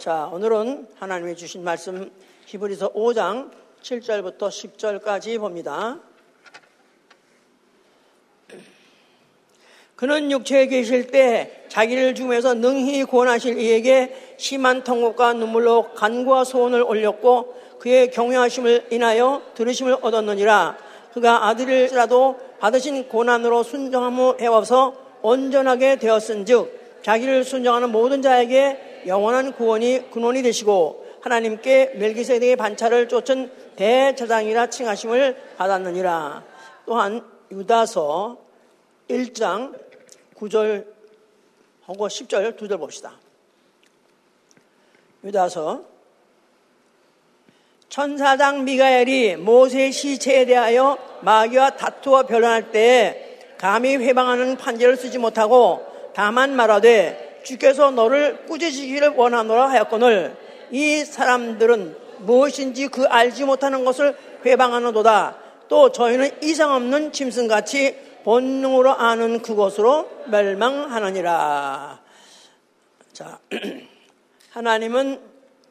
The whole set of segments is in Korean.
자, 오늘은 하나님이 주신 말씀 히브리서 5장 7절부터 10절까지 봅니다. 그는 육체에 계실 때 자기를 죽음에서 능히 구원하실 이에게 심한 통곡과 눈물로 간구와 소원을 올렸고 그의 경외하심을 인하여 들으심을 얻었느니라 그가 아들이라도 받으신 고난으로 순정함을 해와서 온전하게 되었은즉 자기를 순정하는 모든 자에게 영원한 구원이 근원이 되시고 하나님께 멜기세덱의 반차를 쫓은 대제장이라 칭하심을 받았느니라. 또한 유다서 1장 9절 하고 10절 두 절 봅시다. 유다서 천사장 미가엘이 모세 시체에 대하여 마귀와 다투어 변론할 때 감히 회방하는 판결을 쓰지 못하고 다만 말하되 주께서 너를 꾸짖으시기를 원하노라 하였거늘 이 사람들은 무엇인지 그 알지 못하는 것을 회방하는도다. 또 저희는 이상 없는 짐승같이 본능으로 아는 그것으로 멸망하느니라. 자, 하나님은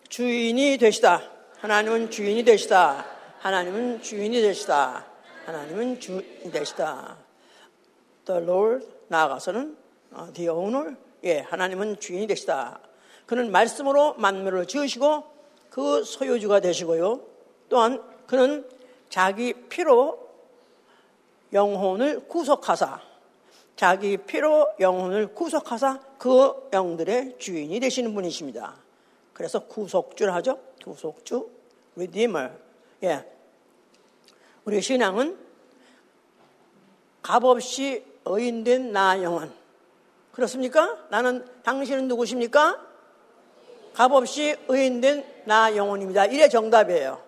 주인이 되시다. 하나님은 주인이 되시다. 하나님은 주인이 되시다. 하나님은 주인이 되시다. The Lord 나아가서는 어, The owner 예, 하나님은 주인이 되시다. 그는 말씀으로 만물을 지으시고 그 소유주가 되시고요. 또한 그는 자기 피로 영혼을 구속하사 자기 피로 영혼을 구속하사 그 영들의 주인이 되시는 분이십니다. 그래서 구속주를 하죠. 구속주, redeemer. 예. 우리 신앙은 값없이 의인된 나 영혼. 그렇습니까? 나는 당신은 누구십니까? 값없이 의인된 나 영혼입니다. 이래 정답이에요.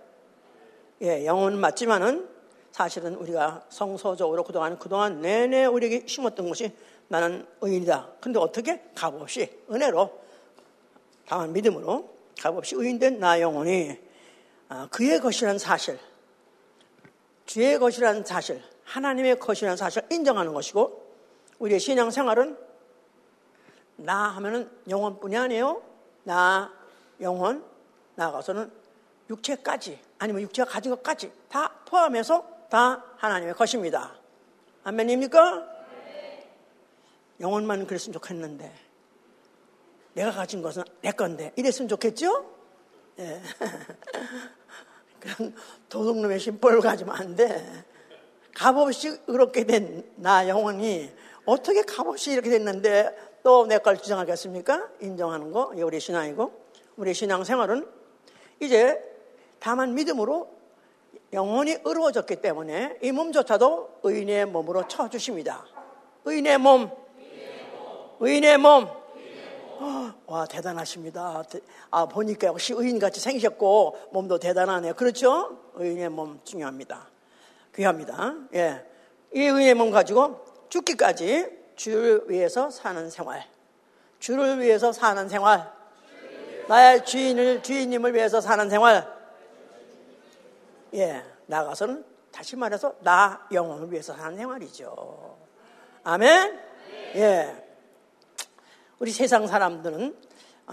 예, 영혼은 맞지만은 사실은 우리가 성서적으로 그동안, 그동안 내내 우리에게 심었던 것이 나는 의인이다. 근데 어떻게? 값없이, 은혜로, 다만 믿음으로, 값없이 의인된 나 영혼이 아, 그의 것이라는 사실, 주의 것이라는 사실, 하나님의 것이라는 사실을 인정하는 것이고, 우리의 신앙생활은 나 하면은 영혼뿐이 아니에요. 나, 영혼, 나아가서는 육체까지, 아니면 육체가 가진 것까지 다 포함해서 다 하나님의 것입니다. 아멘입니까? 영혼만 그랬으면 좋겠는데, 내가 가진 것은 내 건데, 이랬으면 좋겠죠? 예. 그런 도둑놈의 심벌 가지면 안 돼. 값없이 그렇게 된 나 영혼이 어떻게 값없이 이렇게 됐는데 또 내 걸 주장하겠습니까? 인정하는 거, 우리 신앙이고, 우리 신앙 생활은 이제 다만 믿음으로 영혼이 의로워졌기 때문에 이 몸조차도 의인의 몸으로 쳐주십니다. 의인의 몸, 의인의 몸. 어, 와, 대단하십니다. 아, 보니까 역시 의인같이 생기셨고, 몸도 대단하네요. 그렇죠? 의인의 몸 중요합니다. 귀합니다. 예. 이 의인의 몸 가지고 죽기까지 주를 위해서 사는 생활. 주를 위해서 사는 생활. 나의 주인을, 주인님을 위해서 사는 생활. 예, 나가서는 다시 말해서 나 영혼을 위해서 사는 생활이죠. 아멘? 예. 우리 세상 사람들은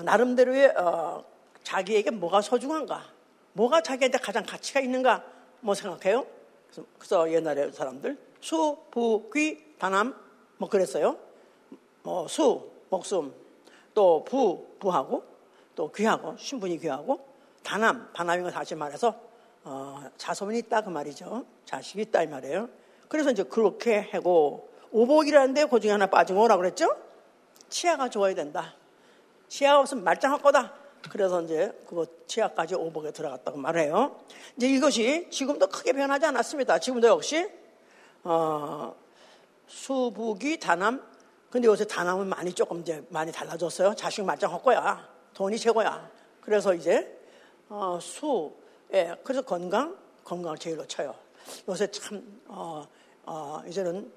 나름대로의 어, 자기에게 뭐가 소중한가? 뭐가 자기한테 가장 가치가 있는가? 뭐 생각해요? 그래서, 그래서 옛날에 사람들 수, 부, 귀, 단함 뭐 그랬어요. 뭐 수, 목숨, 또 부, 부하고 또 귀하고 신분이 귀하고 단함, 단함인 거 다시 말해서 어, 자손이 있다 그 말이죠. 자식이 있다 이 말이에요. 그래서 이제 그렇게 하고 오복이라는데 그 중에 하나 빠진 거라고 그랬죠? 치아가 좋아야 된다. 치아가 없으면 말짱할 거다. 그래서 이제 그거 치아까지 오복에 들어갔다고 말해요. 이제 이것이 지금도 크게 변하지 않았습니다. 지금도 역시 어, 수북이 단함. 근데 요새 단함은 많이 조금 이제 많이 달라졌어요. 자식 말짱할 거야. 돈이 최고야. 그래서 이제 어, 수, 예, 그래서 건강, 건강을 제일로 쳐요. 요새 참 어, 어, 이제는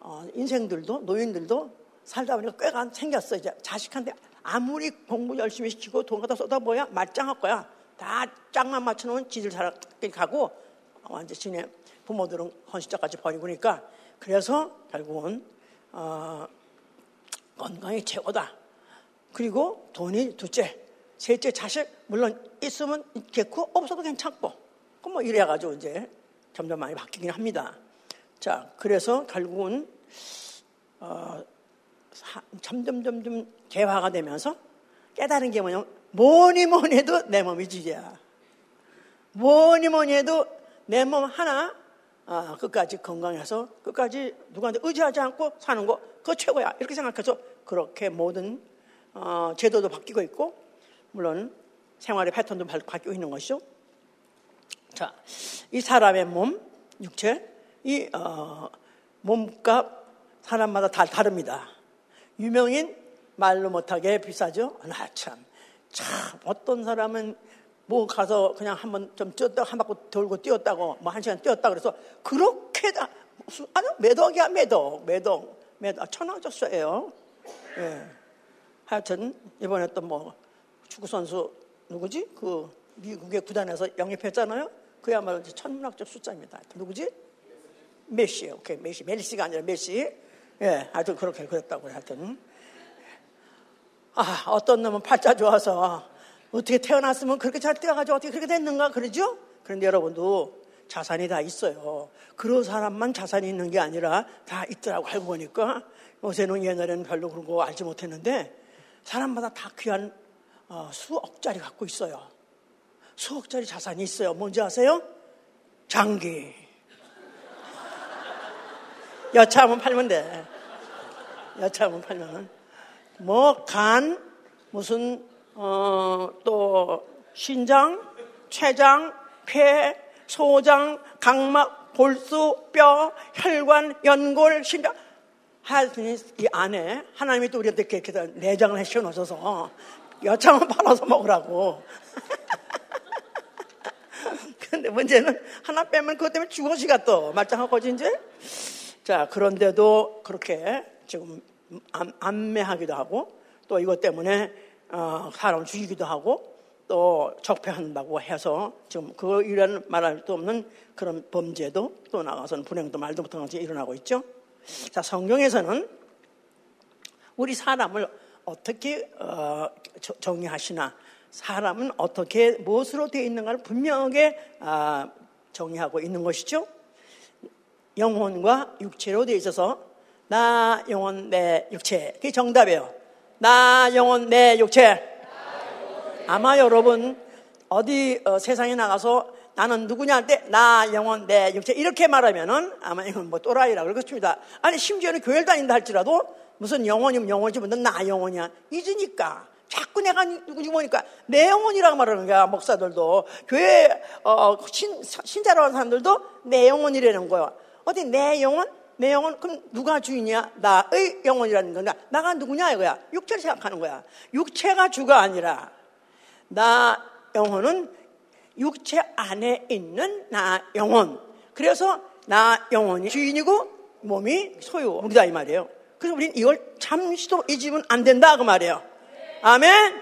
어, 인생들도 노인들도 살다 보니까 꽤가 생겼어. 이제 자식한테 아무리 공부 열심히 시키고 돈 갖다 쏟아보야 말짱할 거야. 다 짝만 맞춰놓은 지들 살길 가고 완전 지네 부모들은 헌신자까지 버리고 그러니까 그래서 결국은 어, 건강이 최고다. 그리고 돈이 둘째. 셋째 자식 물론 있으면 있겠고 없어도 괜찮고 그럼 뭐 이래가지고 이제 점점 많이 바뀌긴 합니다. 자 그래서 결국은 어, 점점 점점 개화가 되면서 깨달은 게 뭐냐면 뭐니 뭐니 해도 내 몸이 주제야. 뭐니 뭐니 해도 내 몸 하나 아, 끝까지 건강해서 끝까지 누구한테 의지하지 않고 사는 거 그거 최고야. 이렇게 생각해서 그렇게 모든 어, 제도도 바뀌고 있고 물론 생활의 패턴도 바뀌고 있는 것이죠. 자, 이 사람의 몸, 육체, 이 어, 몸값 사람마다 다 다릅니다. 유명인 말로 못하게 비싸죠? 나 참. 참, 어떤 사람은 뭐 가서 그냥 한번 좀 뛰었다, 한 바퀴 돌고 뛰었다고, 뭐 한 시간 뛰었다 그래서 그렇게 다, 아니, 매덕이야, 매덕, 매덕, 매덕. 천하졌어요. 예. 하여튼, 이번에 또 뭐, 축구 선수, 누구지? 그, 미국의 구단에서 영입했잖아요? 그야말로 천문학적 숫자입니다. 누구지? 메시, 오케이, 메시. 메시가 아니라 메시. 예, 하여튼 그렇게 그랬다고 하여튼. 아, 어떤 놈은 팔자 좋아서 어떻게 태어났으면 그렇게 잘 뛰어가지고 어떻게 그렇게 됐는가 그러죠? 그런데 여러분도 자산이 다 있어요. 그런 사람만 자산이 있는 게 아니라 다 있더라고 알고 보니까 요새는 옛날에는 별로 그런 거 알지 못했는데 사람마다 다 귀한 어, 수억짜리 갖고 있어요. 수억짜리 자산이 있어요. 뭔지 아세요? 장기. 여차하면 팔면 돼. 여차하면 팔면. 뭐, 간, 무슨, 어, 또, 신장, 췌장, 폐, 소장, 각막, 골수, 뼈, 혈관, 연골, 심장. 하여튼 이 안에 하나님이 또 우리한테 이렇게 내장을 해씌워 놓으셔서 여차하면 팔아서 먹으라고. 근데 문제는 하나 빼면 그것 때문에 죽어지가 또 말짱하고 이제. 자, 그런데도 그렇게 지금 안매하기도 하고 또 이것 때문에 어, 사람을 죽이기도 하고 또 적폐한다고 해서 지금 그 이런 말할 수 없는 그런 범죄도 또 나가서는 불행도 말도 못하는 것이 일어나고 있죠. 자, 성경에서는 우리 사람을 어떻게 어, 정의하시나 사람은 어떻게 무엇으로 되어 있는가를 분명하게 아, 정의하고 있는 것이죠. 영혼과 육체로 되어 있어서 나 영혼 내 육체 그게 정답이에요. 나 영혼 내 육체. 아마 여러분 어디 어, 세상에 나가서 나는 누구냐 할 때 나 영혼 내 육체 이렇게 말하면은 아마 이건 뭐 또라이라 그러겠습니다. 아니 심지어는 교회를 다닌다 할지라도 무슨 영혼이면 영혼이지 뭐나 영혼이야 잊으니까 자꾸 내가 누구지 보니까 내 영혼이라고 말하는 거야 목사들도 교회 어, 신, 신자라고 하는 사람들도 내 영혼이라는 거야. 어디 내 영혼? 내 영혼? 그럼 누가 주인이야? 나의 영혼이라는 건가? 나가 누구냐 이거야. 육체를 생각하는 거야. 육체가 주가 아니라 나 영혼은 육체 안에 있는 나 영혼. 그래서 나 영혼이 주인이고 몸이 소유. 우리다 이 말이에요. 그래서 우리는 이걸 잠시도 잊으면 안 된다 그 말이에요. 아멘.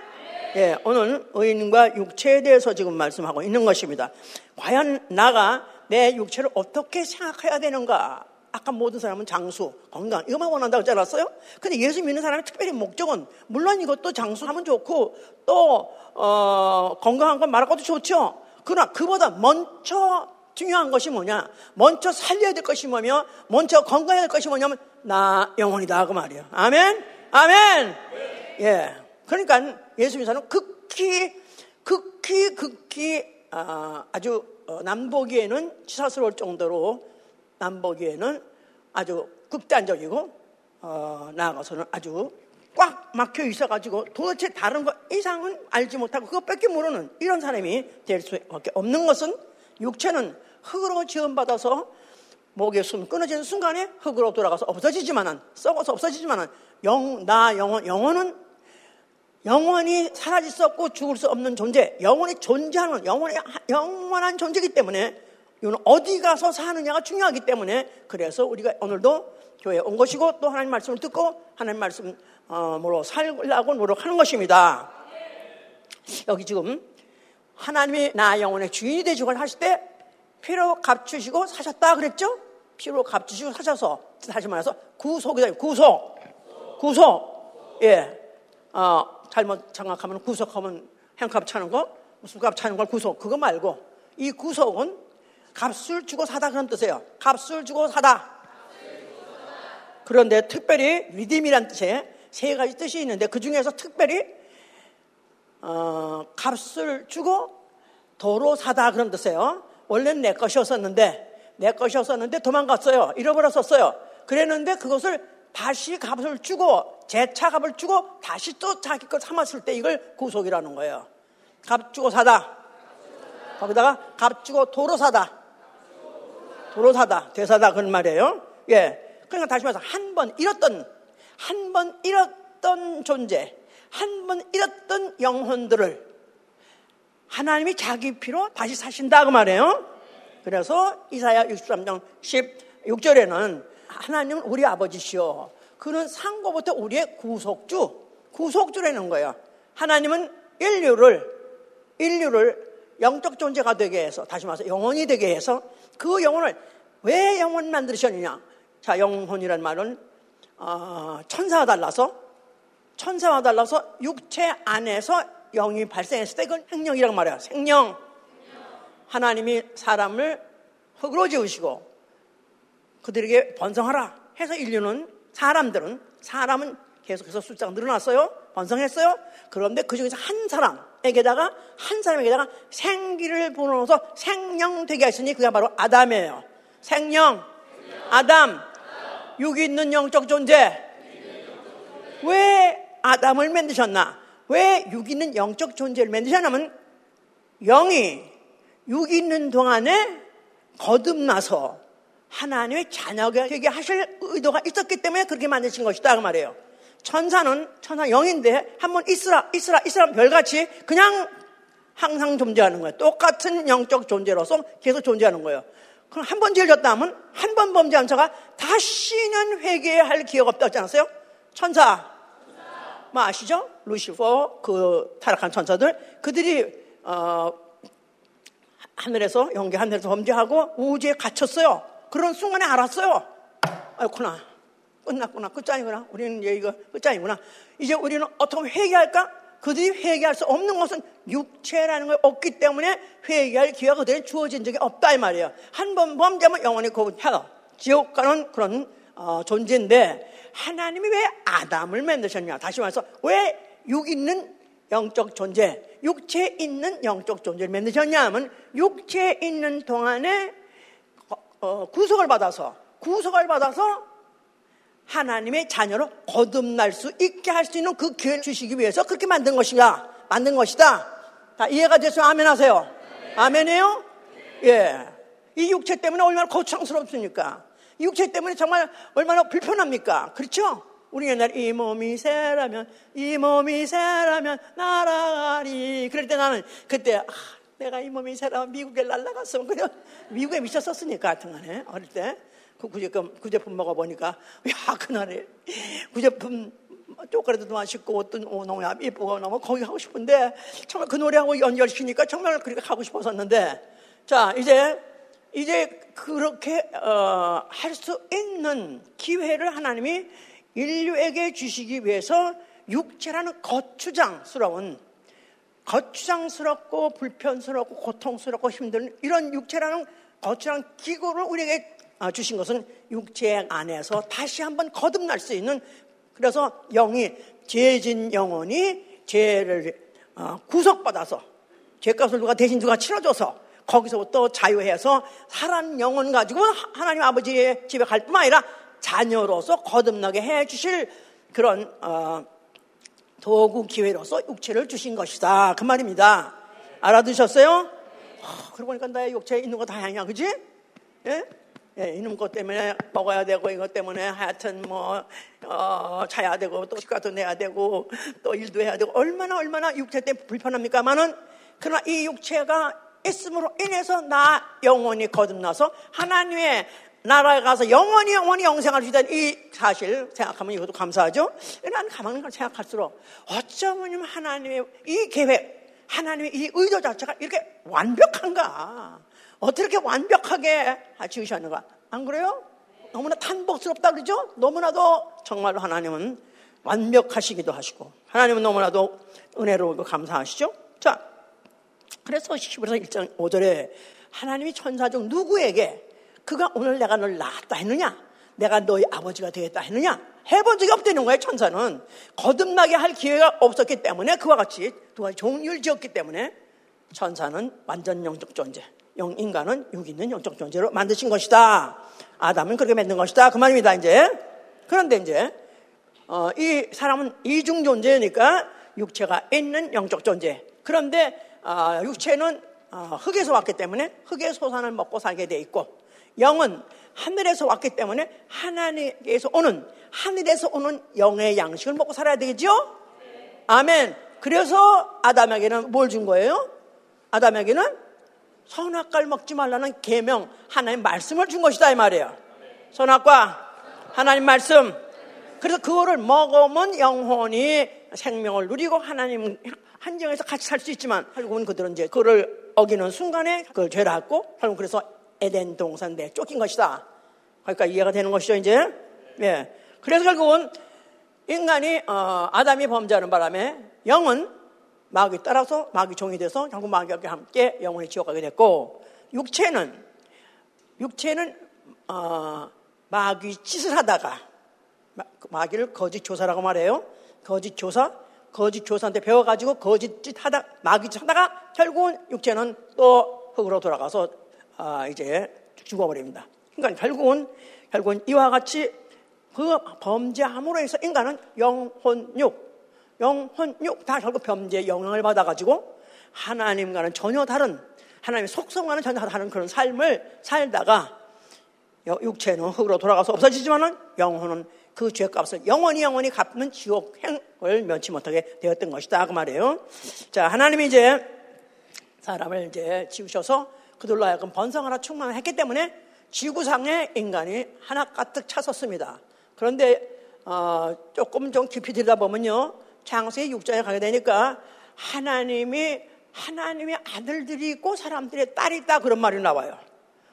예, 오늘 의인과 육체에 대해서 지금 말씀하고 있는 것입니다. 과연 나가 내 육체를 어떻게 생각해야 되는가? 아까 모든 사람은 장수, 건강 이것만 원한다고 하지 않았어요? 근데 예수 믿는 사람의 특별히 목적은 물론 이것도 장수하면 좋고 또 어, 건강한 건 말할 것도 좋죠. 그러나 그보다 먼저 중요한 것이 뭐냐? 먼저 살려야 될 것이 뭐며 먼저 건강해야 될 것이 뭐냐면 나 영혼이다 그 말이에요. 아멘, 아멘. 예. 그러니까 예수 믿는 사람은 극히 극히 극히 아, 아주 어, 남보기에는 치사스러울 정도로 남보기에는 아주 극단적이고 어, 나아가서는 아주 꽉 막혀 있어가지고 도대체 다른 것 이상은 알지 못하고 그것밖에 모르는 이런 사람이 될 수밖에 없는 것은 육체는 흙으로 지원받아서 목에 숨 끊어지는 순간에 흙으로 돌아가서 없어지지만은 썩어서 없어지지만은 영, 나 영혼, 영혼은 영원히 사라질 수 없고 죽을 수 없는 존재, 영원히 존재하는, 영원히, 영원한 존재이기 때문에, 이건 어디 가서 사느냐가 중요하기 때문에, 그래서 우리가 오늘도 교회에 온 것이고, 또 하나님 말씀을 듣고, 하나님 말씀으로 살려고 노력하는 것입니다. 여기 지금, 하나님이 나 영혼의 주인이 되시고 하실 때, 피로 값주시고 사셨다 그랬죠? 피로 값주시고 사셔서, 다시 말해서, 구속이다, 구속. 구속. 예. 어, 잘못 장악하면 구속하면 행값 차는 거, 술값 차는 걸 구속. 그거 말고 이 구속은 값을 주고 사다 그런 뜻이에요. 값을 주고 사다. 그런데 특별히 리딤이란 뜻에 세 가지 뜻이 있는데 그 중에서 특별히 어, 값을 주고 도로 사다 그런 뜻이에요. 원래는 내 것이었었는데 내 것이었었는데 도망갔어요. 잃어버렸었어요. 그랬는데 그것을 다시 값을 주고 재차 값을 주고 다시 또 자기 것 삼았을 때 이걸 구속이라는 거예요. 값 주고 사다. 거기다가 값 주고 도로 사다. 도로 사다. 되사다 그런 말이에요. 예. 그러니까 다시 말해서 한 번 잃었던 한 번 잃었던 존재, 한 번 잃었던 영혼들을 하나님이 자기 피로 다시 사신다 그 말이에요. 그래서 이사야 63장 16절에는 하나님은 우리 아버지시오. 그는 상고부터 우리의 구속주, 구속주라는 거예요. 하나님은 인류를 인류를 영적 존재가 되게 해서 다시 말해서 영혼이 되게 해서 그 영혼을 왜 영혼 만드셨느냐? 자, 영혼이란 말은 어, 천사와 달라서 천사와 달라서 육체 안에서 영이 발생했을 때 그건 생명이란 말이야. 생명. 하나님이 사람을 흙으로 지으시고 그들에게 번성하라 해서 인류는 사람들은 사람은 계속해서 숫자가 늘어났어요. 번성했어요. 그런데 그 중에서 한 사람 에게다가 한 사람에게다가 생기를 불어넣어서 생명되게 했으니 그게 바로 아담이에요. 생명, 아담, 육이 있는 영적 존재. 왜 아담을 만드셨나? 왜 육이 있는 영적 존재를 만드셨냐면 영이 육이 있는 동안에 거듭나서 하나님의 자녀가 되게 하실 의도가 있었기 때문에 그렇게 만드신 것이다 그 말이에요. 천사는 천사 영인데 한번 있으라 있으라 있으라 별같이 그냥 항상 존재하는 거예요. 똑같은 영적 존재로서 계속 존재하는 거예요. 그럼 한 번 죄를 졌다 하면 한 번 범죄한 자가 다시는 회개할 기회가 없다고 하지 않았어요? 천사. 뭐 아시죠? 루시퍼, 그 타락한 천사들. 그들이, 어, 하늘에서, 영계 하늘에서 범죄하고 우주에 갇혔어요. 그런 순간에 알았어요. 아이구나. 끝났구나. 끝장이구나. 우리는 이거 끝장이구나. 이제 우리는 어떻게 회개할까? 그들이 회개할 수 없는 것은 육체라는 게 없기 때문에 회개할 기회가 그들에게 주어진 적이 없다 이 말이에요. 한 번 범죄하면 영원히 고해요 지옥 가는 그런 어, 존재인데 하나님이 왜 아담을 만드셨냐? 다시 말해서 왜 육 있는 영적 존재, 육체 있는 영적 존재를 만드셨냐 하면 육체 있는 동안에 어, 구속을 받아서 구속을 받아서 하나님의 자녀로 거듭날 수 있게 할 수 있는 그 기회를 주시기 위해서 그렇게 만든 것인가? 만든 것이다. 다 이해가 됐으면 아멘 하세요. 아멘이에요? 예. 이 육체 때문에 얼마나 고창스럽습니까? 이 육체 때문에 정말 얼마나 불편합니까? 그렇죠? 우리 옛날 이 몸이 새라면 이 몸이 새라면 날아가리 그럴 때 나는 그때 아, 내가 이 몸이 새라면 미국에 날아갔으면 그냥 미국에 미쳤었으니까 하여튼간에 어릴 때 그 구제품, 구제품 먹어보니까, 야, 그날에 구제품 쪼그라도 맛있고 어떤 농약 이쁘고 너무 거기 가고 싶은데 정말 그 노래하고 연결시키니까 정말 그렇게 가고 싶었었는데 자 이제 이제 그렇게 어, 할 수 있는 기회를 하나님이 인류에게 주시기 위해서 육체라는 거추장스러운 거추장스럽고 불편스럽고 고통스럽고 힘든 이런 육체라는 거추장 기구를 우리에게 아, 주신 것은 육체 안에서 다시 한번 거듭날 수 있는 그래서 영이 죄진 영혼이 죄를 어, 구속받아서 죄값을 누가 대신 누가 치러줘서 거기서부터 자유해서 살한 영혼 가지고 하나님 아버지의 집에 갈 뿐만 아니라 자녀로서 거듭나게 해 주실 그런 어, 도구 기회로서 육체를 주신 것이다 그 말입니다. 알아두셨어요? 어, 그러고 보니까 나의 육체에 있는 거 다양해, 그지? 예? 예, 이놈 것 때문에 먹어야 되고 이것 때문에 하여튼 뭐 어, 자야 되고 또 시가도 내야 되고 또 일도 해야 되고 얼마나 얼마나 육체 때문에 불편합니까만은 그러나 이 육체가 있음으로 인해서 나 영원히 거듭나서 하나님의 나라에 가서 영원히 영원히 영생할 수 있다는 이 사실 생각하면 이것도 감사하죠. 난 가만히 생각할수록 어쩌면 하나님의 이 계획, 하나님의 이 의도 자체가 이렇게 완벽한가. 어떻게 완벽하게 지으셨는가? 안 그래요? 너무나 탄복스럽다 그러죠? 너무나도 정말로 하나님은 완벽하시기도 하시고 하나님은 너무나도 은혜로우고 감사하시죠? 자, 그래서 히브리서 1장 5절에 하나님이 천사 중 누구에게 그가 오늘 내가 널 낳았다 했느냐? 내가 너희 아버지가 되겠다 했느냐? 해본 적이 없다는 거예요, 천사는. 거듭나게 할 기회가 없었기 때문에 그와 같이 두 가지 종류를 지었기 때문에 천사는 완전 영적 존재, 영 인간은 육 있는 영적 존재로 만드신 것이다. 아담은 그렇게 만든 것이다. 그 말입니다, 이제. 그런데 이제 어, 이 사람은 이중 존재니까 육체가 있는 영적 존재. 그런데 어, 육체는 어, 흙에서 왔기 때문에 흙의 소산을 먹고 살게 돼 있고 영은 하늘에서 왔기 때문에 하나님께서 오는 하늘에서 오는 영의 양식을 먹고 살아야 되겠죠? 아멘. 그래서 아담에게는 뭘 준 거예요? 아담에게는 선악과를 먹지 말라는 계명 하나님 말씀을 준 것이다 이 말이에요. 선악과 하나님 말씀. 그래서 그거를 먹으면 영혼이 생명을 누리고 하나님 한정에서 같이 살 수 있지만 결국은 그들은 이제 그를 어기는 순간에 그걸 죄를하고 결국 그래서 에덴 동산 내 쫓긴 것이다. 그러니까 이해가 되는 것이죠 이제. 예. 그래서 결국은 인간이 어, 아담이 범죄하는 바람에 영은 마귀 따라서 마귀 종이 돼서 결국 마귀와 함께 영혼이 지옥 가게 됐고 육체는 육체는 어, 마귀 짓을 하다가 마귀를 거짓 조사라고 말해요. 거짓 조사, 거짓 조사한테 배워가지고 거짓 짓 하다 마귀 짓 하다가 결국은 육체는 또 흙으로 돌아가서 아, 이제 죽어버립니다. 그러니까 결국은 결국은 이와 같이 그 범죄함으로 해서 인간은 영혼육, 영혼 육 다 결국 범죄의 영향을 받아가지고 하나님과는 전혀 다른 하나님의 속성과는 전혀 다른 그런 삶을 살다가 육체는 흙으로 돌아가서 없어지지만은 영혼은 그 죄값을 영원히 영원히 갚는 지옥행을 면치 못하게 되었던 것이다 그 말이에요. 자 하나님이 이제 사람을 이제 지으셔서 그들로 하여금 번성하라 충만했기 때문에 지구상에 인간이 하나 가득 찼었습니다. 그런데 어, 조금 좀 깊이 들여다보면요. 창세기 6장에 가게 되니까 하나님이 하나님의 아들들이 있고 사람들의 딸이 있다 그런 말이 나와요.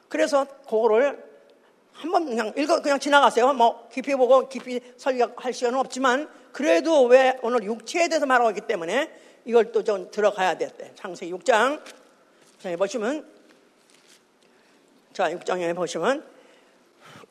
그래서 그거를 한번 그냥 읽어 그냥 지나가세요. 뭐 깊이 보고 깊이 설교할 시간은 없지만 그래도 왜 오늘 육체에 대해서 말하고 있기 때문에 이걸 또 좀 들어가야 됐대. 창세기 6장. 자, 보시면 자, 6장에 보시면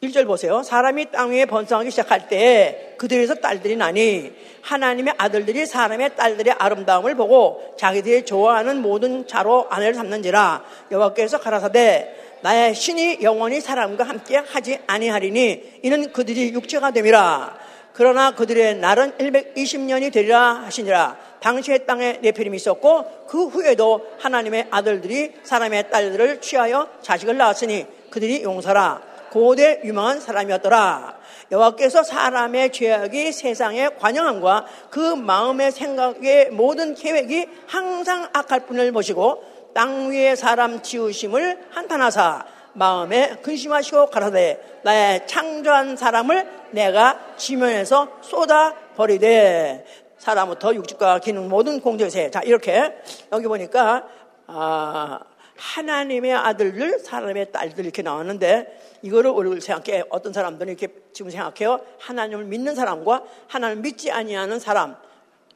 1절 보세요. 사람이 땅 위에 번성하기 시작할 때 그들에서 딸들이 나니 하나님의 아들들이 사람의 딸들의 아름다움을 보고 자기들이 좋아하는 모든 자로 아내를 삼는지라 여호와께서 가라사대 나의 신이 영원히 사람과 함께 하지 아니하리니 이는 그들이 육체가 됨이라. 그러나 그들의 날은 120년이 되리라 하시니라. 당시의 땅에 네피림이 있었고 그 후에도 하나님의 아들들이 사람의 딸들을 취하여 자식을 낳았으니 그들이 용사라 고대 유명한 사람이었더라. 여호와께서 사람의 죄악이 세상의 관영함과 그 마음의 생각의 모든 계획이 항상 악할 뿐을 보시고 땅 위에 사람 지으심을 한탄하사 마음에 근심하시고 가라되 나의 창조한 사람을 내가 지면에서 쏟아 버리되 사람부터 육직과 기능 모든 공적세 자 이렇게 여기 보니까 아, 하나님의 아들들 사람의 딸들 이렇게 나왔는데 이거를 우리 생각해 어떤 사람들은 이렇게 지금 생각해요 하나님을 믿는 사람과 하나님을 믿지 아니하는 사람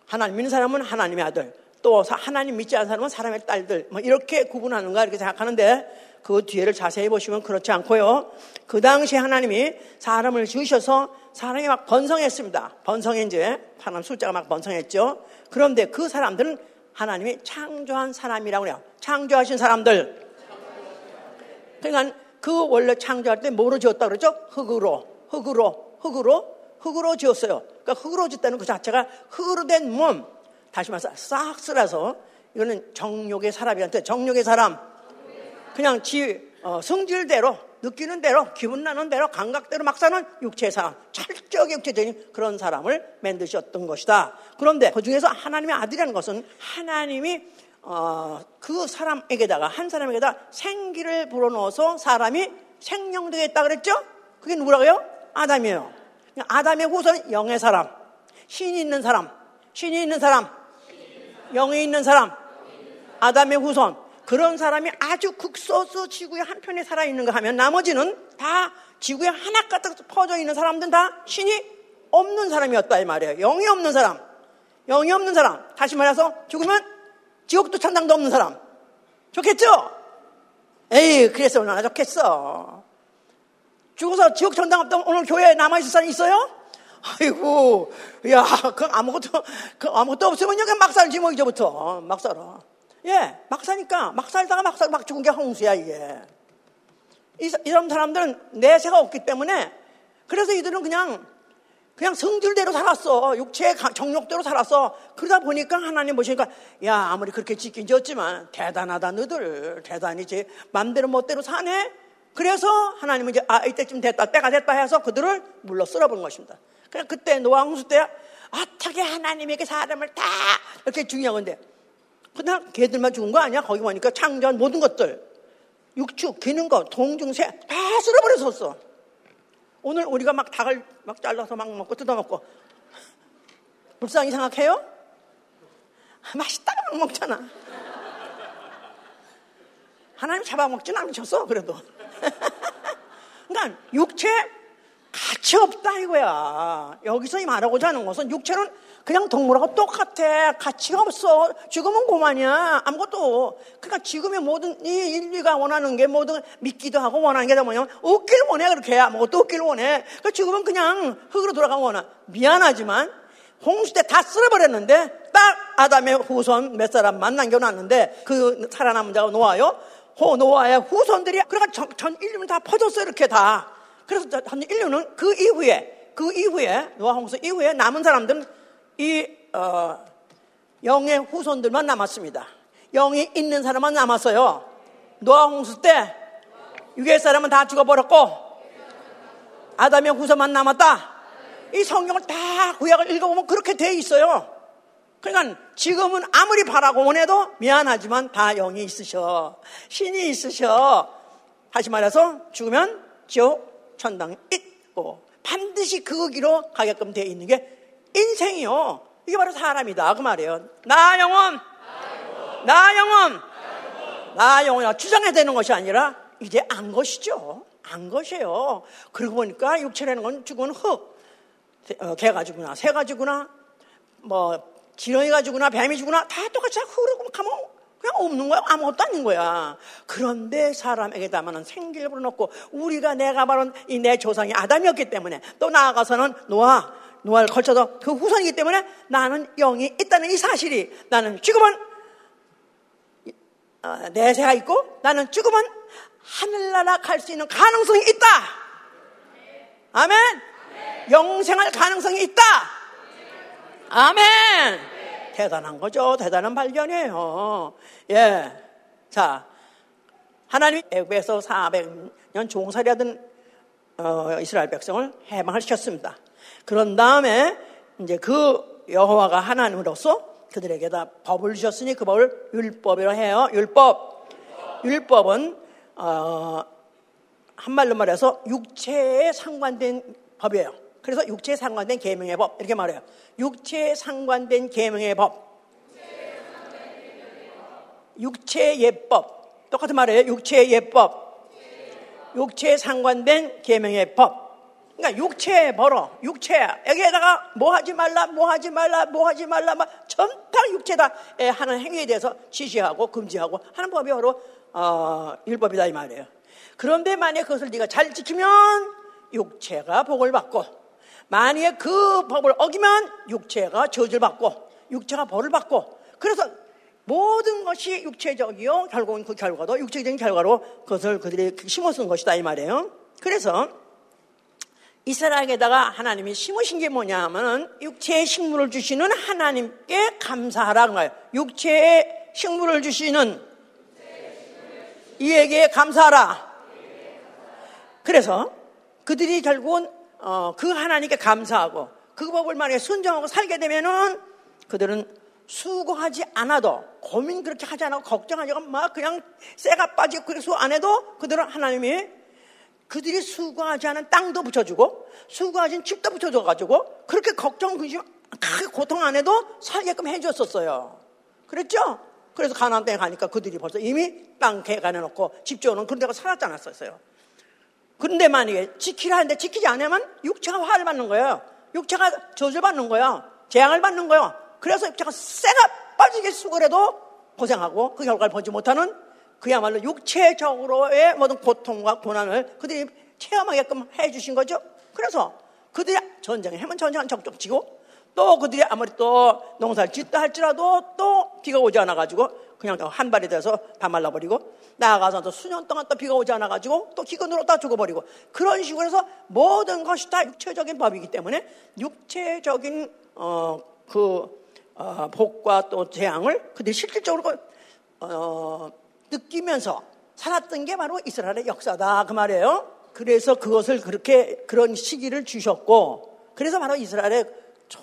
하나님 믿는 사람은 하나님의 아들 또 하나님 믿지 않는 사람은 사람의 딸들 뭐 이렇게 구분하는가 이렇게 생각하는데 그 뒤에를 자세히 보시면 그렇지 않고요. 그 당시에 하나님이 사람을 지으셔서 사람이 막 번성했습니다. 번성해 이제 사람 숫자가 막 번성했죠. 그런데 그 사람들은 하나님이 창조한 사람이라고 해요. 창조하신 사람들. 그러니까 그 원래 창조할 때 뭐로 지었다 그러죠? 흙으로, 흙으로, 흙으로, 흙으로 지었어요. 그러니까 흙으로 짓다는 그 자체가 흙으로 된 몸. 다시 말해서 싹 쓸어서 이거는 정욕의 사람이한테 정욕의 사람. 그냥 지 어, 성질대로 느끼는 대로 기분 나는 대로 감각대로 막 사는 육체의 사람 철저하게 육체적인 그런 사람을 만드셨던 것이다. 그런데 그 중에서 하나님의 아들이라는 것은 하나님이 어, 그 사람에게다가 한 사람에게다 생기를 불어넣어서 사람이 생명되겠다 그랬죠? 그게 누구라고요? 아담이에요. 아담의 후손은 영의 사람, 신이 있는 사람, 신이 있는 사람, 영이 있는 사람, 아담의 후손. 그런 사람이 아주 극소수 지구의 한편에 살아있는가 하면 나머지는 다 지구에 하나 가득 퍼져 있는 사람들은 다 신이 없는 사람이었다 이 말이에요. 영이 없는 사람. 영이 없는 사람. 다시 말해서 죽으면 지옥도 천당도 없는 사람. 좋겠죠? 에이, 그래서 얼마나 좋겠어. 죽어서 지옥 천당 없던 오늘 교회에 남아있을 사람 있어요? 아이고, 야, 그 아무것도, 그 아무것도 없으면 여기 막 살지 뭐, 이제부터. 막 살아. 예, 막 사니까, 막 살다가 막, 살, 막 죽은 게 홍수야, 이게. 이, 이런 사람들은 내세가 없기 때문에, 그래서 이들은 그냥, 그냥 성질대로 살았어. 육체의 정욕대로 살았어. 그러다 보니까 하나님 보시니까, 야, 아무리 그렇게 짓긴 졌지만, 대단하다, 너들. 대단히지. 맘대로 멋대로 사네? 그래서 하나님은 이제, 아, 이때쯤 됐다, 때가 됐다 해서 그들을 물러 쓸어버린 것입니다. 그냥 그때 노아 홍수 때 어떻게 하나님에게 사람을 다 이렇게 중요한 건데 그냥 개들만 죽은 거 아니야? 거기 보니까 창조한 모든 것들 육축, 기는 거, 동중새 다 쓸어버렸었어. 오늘 우리가 막 닭을 막 잘라서 막 먹고 뜯어먹고 불쌍히 생각해요? 맛있다고 막 먹잖아. 하나님 잡아먹지는 않으셨어, 그래도. 그러니까 육체 가치 없다 이거야. 여기서 말하고자 하는 것은 육체는 그냥 동물하고 똑같아. 가치가 없어. 죽으면 고만이야. 아무것도. 그러니까 지금의 모든 이 인류가 원하는 게 모든 믿기도 하고 원하는 게 뭐냐면 없기를 원해 그렇게 아무것도 없기를 원해. 그러니까 죽으면 그냥 흙으로 돌아가면 원하. 미안하지만 홍수 때 다 쓸어버렸는데 딱 아담의 후손 몇 사람만 남겨놨는데 그 살아남은 자가 노아요. 호 노아의 후손들이 그러니까 전, 전 인류는 다 퍼졌어 이렇게 다. 그래서 인류는 그 이후에 그 이후에 노아 홍수 이후에 남은 사람들은 이 어, 영의 후손들만 남았습니다. 영이 있는 사람만 남았어요. 노아 홍수 때 유괴 사람은 다 죽어버렸고 아담의 후손만 남았다. 이 성경을 다 구약을 읽어보면 그렇게 돼 있어요. 그러니까 지금은 아무리 바라고 원해도 미안하지만 다 영이 있으셔. 신이 있으셔. 다시 말해서 죽으면 지옥 천당 있고 반드시 그 길로 가게끔 되어 있는 게 인생이요. 이게 바로 사람이다. 그 말이에요. 나 영혼, 나 영혼, 나 영혼이야. 주장해야 되는 것이 아니라 이제 안 것이죠. 안 것이에요. 그러고 보니까 육체라는 건 죽은 흙. 어, 개가 죽구나, 새가 죽구나, 뭐, 지렁이가 죽구나, 뱀이 죽구나, 다 똑같이 흐르고 가면 그냥 없는 거야. 아무것도 아닌 거야. 그런데 사람에게 담아는 생기를 불어넣고 우리가 내가 바로 이 내 조상이 아담이었기 때문에 또 나아가서는 노아, 노아를 걸쳐서 그 후손이기 때문에 나는 영이 있다는 이 사실이 나는 죽으면 어, 내세가 있고 나는 죽으면 하늘나라 갈 수 있는 가능성이 있다. 아멘. 영생할 가능성이 있다. 아멘. 대단한 거죠. 대단한 발견이에요. 예. 자, 하나님이 애국에서 400년 종살이하던 어, 이스라엘 백성을 해방을 시켰습니다. 그런 다음에 이제 그 여호와가 하나님으로서 그들에게 다 법을 주셨으니 그 법을 율법이라 해요. 율법. 율법은 어, 한말로 말해서 육체에 상관된 법이에요. 그래서 육체에 상관된 계명의 법 이렇게 말해요. 육체에 상관된 계명의 법. 육체 예법. 똑같은 말이에요. 육체 예법. 육체에 상관된 계명의 법. 그러니까 육체 벌어. 육체. 여기에다가 뭐 하지 말라, 뭐 하지 말라, 뭐 하지 말라, 막 전파 육체다 하는 행위에 대해서 지시하고 금지하고 하는 법이 바로 어, 율법이다 이 말이에요. 그런데 만약 그것을 네가 잘 지키면 육체가 복을 받고 만약에 그 법을 어기면 육체가 저주를 받고 육체가 벌을 받고 그래서 모든 것이 육체적이요 결국은 그 결과도 육체적인 결과로 그것을 그들이 심어 쓴 것이다 이 말이에요. 그래서 이스라엘에다가 하나님이 심으신 게 뭐냐 하면은 육체의 식물을 주시는 하나님께 감사하라는 거예요. 육체의 식물을 주시는 이에게 감사하라. 그래서 그들이 결국은 어, 그 하나님께 감사하고 그 법을 만약에 순종하고 살게 되면은 그들은 수고하지 않아도 고민 그렇게 하지 않고 걱정하지 않고 막 그냥 쇠가 빠지고 그래서 안 해도 그들은 하나님이 그들이 수고하지 않은 땅도 붙여주고 수고하지 않은 집도 붙여줘가지고 그렇게 걱정 근심 크게 고통 안 해도 살게끔 해줬었어요. 그랬죠? 그래서 가나안 땅에 가니까 그들이 벌써 이미 땅 개간해 놓고 집 지어놓은 그런 데가 살았지 않았었어요. 그런데 만약에 지키라 하는데 지키지 않으면 육체가 화를 받는 거예요. 육체가 저주받는 거예요. 재앙을 받는 거예요. 그래서 육체가 쇠가 빠지게 수고해도 고생하고 그 결과를 보지 못하는 그야말로 육체적으로의 모든 고통과 고난을 그들이 체험하게끔 해주신 거죠. 그래서 그들이 전쟁에 해면 전쟁은 적적 지고 또 그들이 아무리 또 농사를 짓다 할지라도 또 비가 오지 않아가지고 그냥 한 발이 돼서 다 말라버리고 나아가서 또 수년 동안 또 비가 오지 않아가지고 또 기근으로 다 죽어버리고 그런 식으로 해서 모든 것이 다 육체적인 법이기 때문에 육체적인 어, 그 어, 복과 또 재앙을 그들이 실질적으로 어, 느끼면서 살았던 게 바로 이스라엘의 역사다 그 말이에요. 그래서 그것을 그렇게 그런 시기를 주셨고 그래서 바로 이스라엘의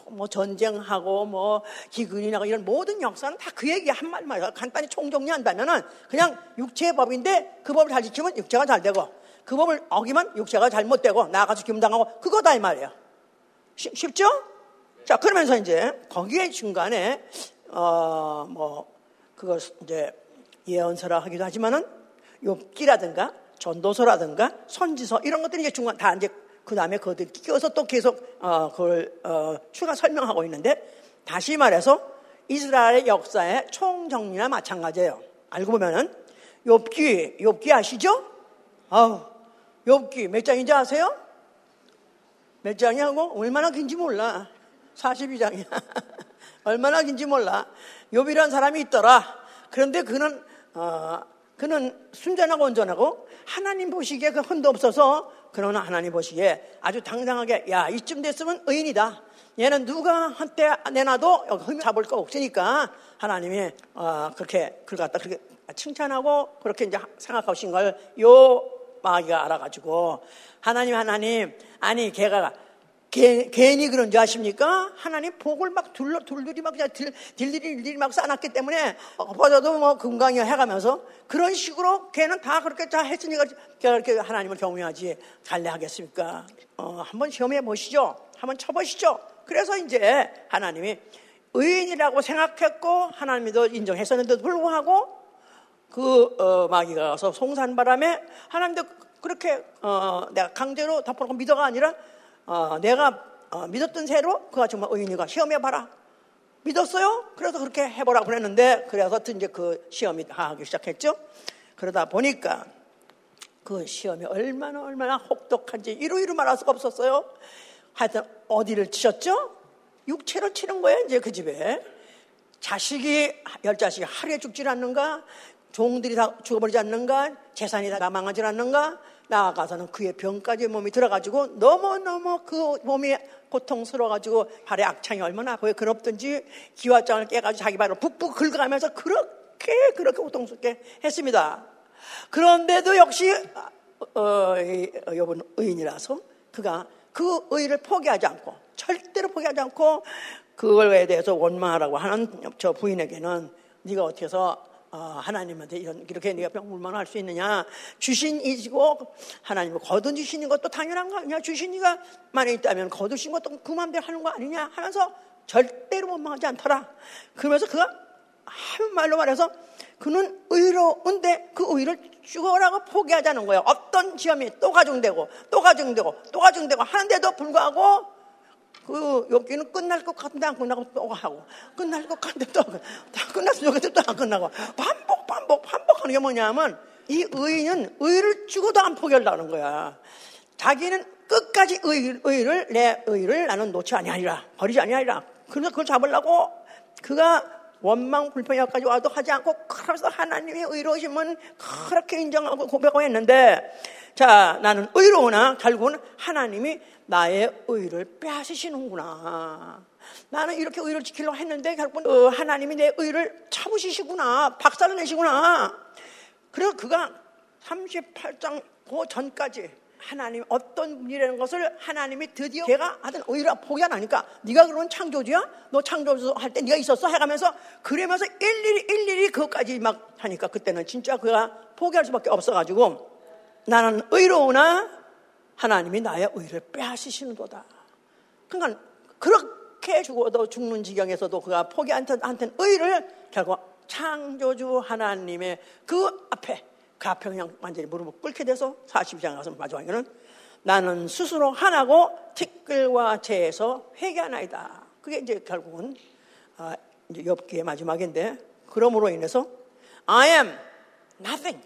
뭐 전쟁하고 뭐 기근이 나고 이런 모든 역사는 다 그 얘기 한 말만 간단히 총정리한다면은 그냥 육체의 법인데 그 법을 잘 지키면 육체가 잘 되고 그 법을 어기면 육체가 잘못되고 나아가서 기분당하고 그거다 이 말이에요. 쉽, 쉽죠? 자 그러면서 이제 거기에 중간에 어 뭐 그거 이제 예언서라 하기도 하지만은 욥기라든가 전도서라든가 선지서 이런 것들이 이제 중간 다 이제 그 다음에 그것들 끼워서 또 계속 어, 그걸 어, 추가 설명하고 있는데 다시 말해서 이스라엘의 역사의 총정리나 마찬가지예요. 알고 보면은 욥기 욥기 아시죠? 아우 욥기 몇 장인지 아세요? 몇 장이 하고 얼마나 긴지 몰라. 42장이야. 얼마나 긴지 몰라. 욥이라는 사람이 있더라. 그런데 그는 어, 그는 순전하고 온전하고 하나님 보시기에 그 흔도 없어서 그러나 하나님 보시기에 아주 당당하게 야 이쯤 됐으면 의인이다. 얘는 누가 한때 내놔도 흠 잡을 거 없으니까 하나님이 어, 그렇게 그걸 갖다 그렇게 칭찬하고 그렇게 이제 생각하신 걸 요 마귀가 알아가지고 하나님 하나님 아니 걔가 개, 괜히 그런 줄 아십니까? 하나님 복을 막 둘러, 둘둘이 막, 들, 들들이, 일들이 막 쌓아놨기 때문에, 엎어져도 뭐 금강이 해가면서, 그런 식으로 걔는 다 그렇게 다 했으니까, 그렇게 하나님을 경외하지, 갈래 하겠습니까? 어, 한번 시험해 보시죠. 한번 쳐보시죠. 그래서 이제 하나님이 의인이라고 생각했고, 하나님도 인정했었는데도 불구하고, 그, 어, 마귀가 가서 송산 바람에, 하나님도 그렇게, 어, 내가 강제로 덮어놓고 믿어가 아니라, 어, 내가 어, 믿었던 새로 그가 정말 의인이가 시험해봐라. 믿었어요? 그래서 그렇게 해보라고 그랬는데 그래서 이제 그 시험이 하기 시작했죠. 그러다 보니까 그 시험이 얼마나 얼마나 혹독한지 이루이루 말할 수가 없었어요. 하여튼 어디를 치셨죠? 육체로 치는 거예요 이제 그 집에. 자식이 열 자식이 하루에 죽질 않는가? 종들이 다 죽어버리지 않는가? 재산이 다 망하지 않는가? 나아가서는 그의 병까지 몸이 들어가지고 너무너무 그 몸이 고통스러워가지고 발에 악창이 얼마나 아프고 그럽든지 기와장을 깨가지고 자기 발을 푹푹 긁어가면서 그렇게 그렇게 고통스럽게 했습니다. 그런데도 역시 어, 어, 여분 의인이라서 그가 그 의를 포기하지 않고 절대로 포기하지 않고 그거에 대해서 원망하라고 하는 저 부인에게는 네가 어떻게 해서 어, 하나님한테 이런, 이렇게 네가 병물만 할 수 있느냐. 주신이지고 하나님을 거둔 주시는 것도 당연한 거 아니냐. 주신이가 만에 있다면 거두신 것도 그 마음대로 하는 거 아니냐 하면서 절대로 원망하지 않더라. 그러면서 그가 한 말로 말해서 그는 의로운데 그 의를 죽어라고 포기하자는 거예요. 어떤 시험이 또 가중되고 또 가중되고 또 가중되고 하는데도 불구하고 그 여기는 끝날 것 같은데 안 끝나고 또 하고 끝날 것 같은데 또다 끝났으면 좋겠는데 또안 끝나고 반복 반복 반복하는 게 뭐냐면 이 의인은 의를 죽어도 안 포기하려는 거야. 자기는 끝까지 의, 의를 내 의를 나는 놓지 아니하리라 버리지 아니하리라. 그래서 그걸 잡으려고 그가 원망 불평까지 와도 하지 않고 그래서 하나님의 의로우심은 그렇게 인정하고 고백하고 했는데 자 나는 의로우나 결국은 하나님이 나의 의를 빼앗으시는구나. 나는 이렇게 의를 지키려고 했는데 결국은 어, 하나님이 내 의를 참으시구나. 박살을 내시구나. 그래서 그가 38장 그 전까지 하나님 어떤 일이라는 것을 하나님이 드디어 걔가 하여튼 의를 포기 안 하니까 네가 그러면 창조주야? 너 창조주 할 때 네가 있었어? 해가면서 그러면서 일일이 일일이 그것까지 막 하니까 그때는 진짜 그가 포기할 수밖에 없어가지고 나는 의로우나 하나님이 나의 의를 빼앗으시는도다. 그러니까 그렇게 죽어도 죽는 지경에서도 그가 포기한테 의를 결국 창조주 하나님의 그 앞에 그 앞에 그냥 완전히 무릎을 꿇게 돼서 40장 가서 마지막에는 나는 스스로 하나고 티끌과 재에서 회개하나이다. 그게 이제 결국은 아, 이제 엽기의 마지막인데 그러므로 인해서 I am nothing.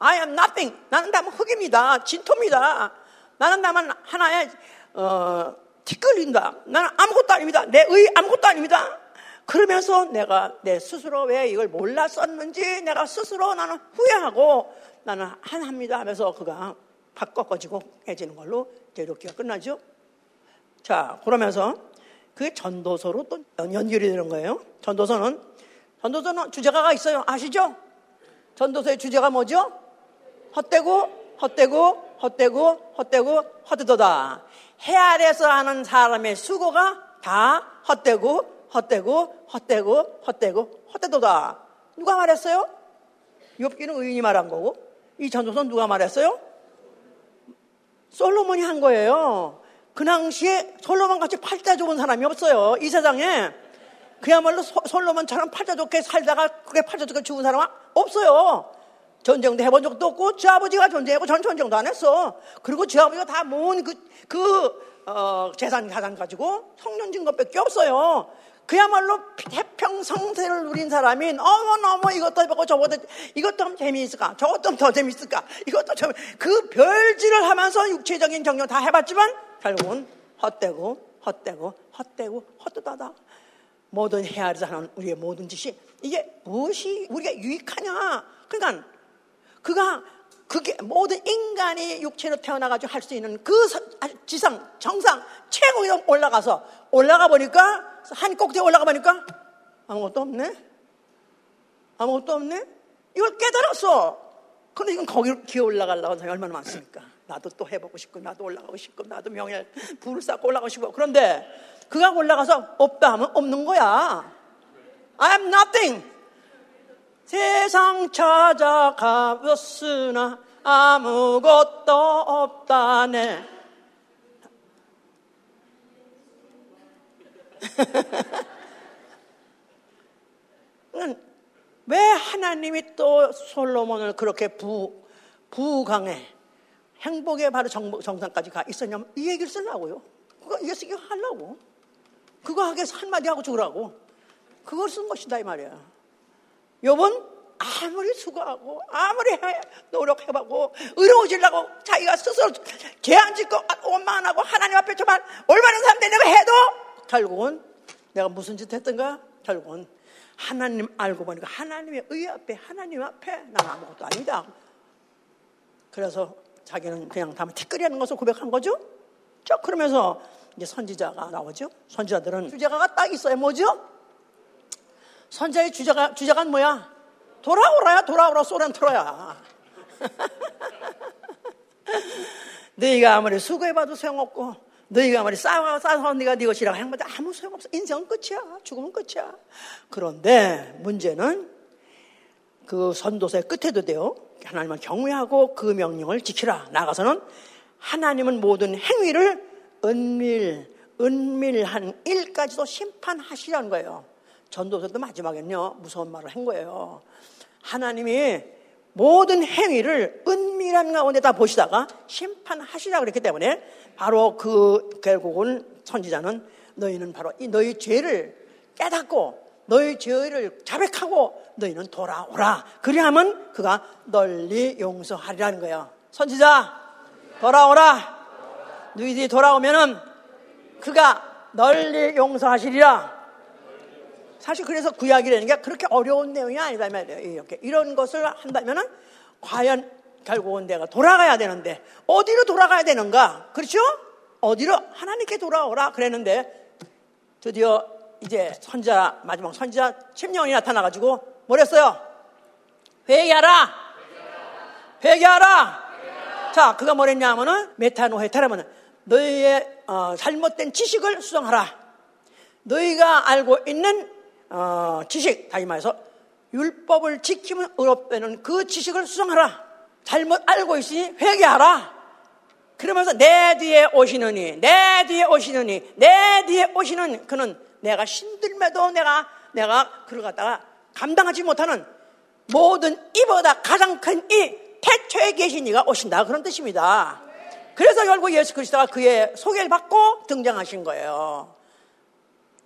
I am nothing. 나는 다만 흙입니다. 진토입니다. 나는 다만 하나의 어, 티끌린다. 나는 아무것도 아닙니다. 내 의 아무것도 아닙니다. 그러면서 내가 내 스스로 왜 이걸 몰랐었는지 내가 스스로 나는 후회하고 나는 한합니다 하면서 그가 바꿔가지고 해지는 걸로 제독기가 끝나죠. 자, 그러면서 그 전도서로 또 연결이 되는 거예요. 전도서는, 전도서는 주제가가 있어요. 아시죠? 전도서의 주제가 뭐죠? 헛되고, 헛되고, 헛되고, 헛되고, 헛되도다. 해 아래서 하는 사람의 수고가 다 헛되고, 헛되고, 헛되고, 헛되고, 헛되도다. 누가 말했어요? 욥기는 의인이 말한 거고, 이 전도서는 누가 말했어요? 솔로몬이 한 거예요. 그 당시에 솔로몬 같이 팔자 좋은 사람이 없어요. 이 세상에. 그야말로 솔로몬처럼 팔자 좋게 살다가 그게 팔자 좋게 죽은 사람은 없어요. 전쟁도 해본 적도 없고, 제 아버지가 전쟁하고 전 전쟁도 안 했어. 그리고 제 아버지가 다 모은 그, 그, 어, 재산, 가산 가지고 성년 진 것밖에 없어요. 그야말로 태평성세를 누린 사람이 너무너무 이것도 해보고 저것도 이것도 하면 재미있을까 저것도 더 재미있을까 이것도 좀그 별질을 하면서 육체적인 경력 다 해봤지만 결국은 헛되고 헛되고 헛되고 헛되다다 모든 헤아리자 하는 우리의 모든 짓이 이게 무엇이 우리가 유익하냐 그러니까 그가 그게 모든 인간이 육체로 태어나가지고 할 수 있는 그 지상, 정상, 최고에 올라가서 올라가 보니까 한 꼭대기 올라가 보니까 아무것도 없네? 아무것도 없네? 이걸 깨달았어. 근데 이건 거기로 기어 올라가려고 사람이 얼마나 많습니까? 나도 또 해보고 싶고, 나도 올라가고 싶고, 나도 명예, 부를 쌓고 올라가고 싶고. 그런데 그가 올라가서 없다 하면 없는 거야. I am nothing. 세상 찾아가봤으나 아무것도 없다네. 왜 하나님이 또 솔로몬을 그렇게 부, 부강해 행복의 바로 정, 정상까지 가 있었냐면 이 얘기를 쓰려고요. 그거 쓰기 하려고. 그거 하게 한마디 하고 죽으라고. 그걸 쓴 것이다 이 말이야. 여분 아무리 수고하고 아무리 노력해보고 의로워지려고 자기가 스스로 죄안 짓고 원망하고 하나님 앞에 정말 올바른 삶 되려고 해도 결국은 내가 무슨 짓 했던가? 결국은 하나님 알고 보니까 하나님의 의 앞에 하나님 앞에 나는 아무것도 아니다. 그래서 자기는 그냥 다음에 티끌이하는 것을 고백한 거죠? 쭉 그러면서 이제 선지자가 나오죠? 선지자들은 주제가가 딱 있어요. 뭐죠 선자의 주제가, 주제가 뭐야? 돌아오라야, 돌아오라, 소란 틀어야. 너희가 아무리 수고해봐도 소용없고, 너희가 아무리 싸워, 싸워, 네가 네 것이라고 행보다 아무 소용없어. 인생은 끝이야. 죽으면 끝이야. 그런데 문제는 그 선도서의 끝에도 돼요. 하나님을 경외하고 그 명령을 지키라. 나가서는 하나님은 모든 행위를 은밀, 은밀한 일까지도 심판하시라는 거예요. 전도서도 마지막에는요, 무서운 말을 한 거예요. 하나님이 모든 행위를 은밀한 가운데 다 보시다가 심판하시라 그랬기 때문에 바로 그 결국은 선지자는 너희는 바로 이 너희 죄를 깨닫고 너희 죄를 자백하고 너희는 돌아오라. 그리하면 그가 널리 용서하리라는 거예요. 선지자 돌아오라. 너희들이 돌아오면은 그가 널리 용서하시리라. 사실 그래서 구약이라는 게 그렇게 어려운 내용이 아니다 말이에요. 이렇게 이런 것을 한다면은 과연 결국은 내가 돌아가야 되는데 어디로 돌아가야 되는가? 그렇죠? 어디로 하나님께 돌아오라 그랬는데 드디어 이제 선자 마지막 선자 침령이 나타나 가지고 뭐랬어요? 회개하라. 회개하라. 자, 그가 뭐랬냐면은 메타노헤타라면 너희의 어, 잘못된 지식을 수정하라. 너희가 알고 있는 어, 지식, 다시 말해서 율법을 지키면 의롭다는 그 지식을 수정하라. 잘못 알고 있으니 회개하라. 그러면서 내 뒤에 오시느니, 내 뒤에 오시느니, 내 뒤에 오시는 그는 내가 신들매도 내가, 내가 그를 갖다가 감당하지 못하는 모든 이보다 가장 큰 이 태초에 계신 이가 오신다. 그런 뜻입니다. 그래서 결국 예수 그리스도가 그의 소개를 받고 등장하신 거예요.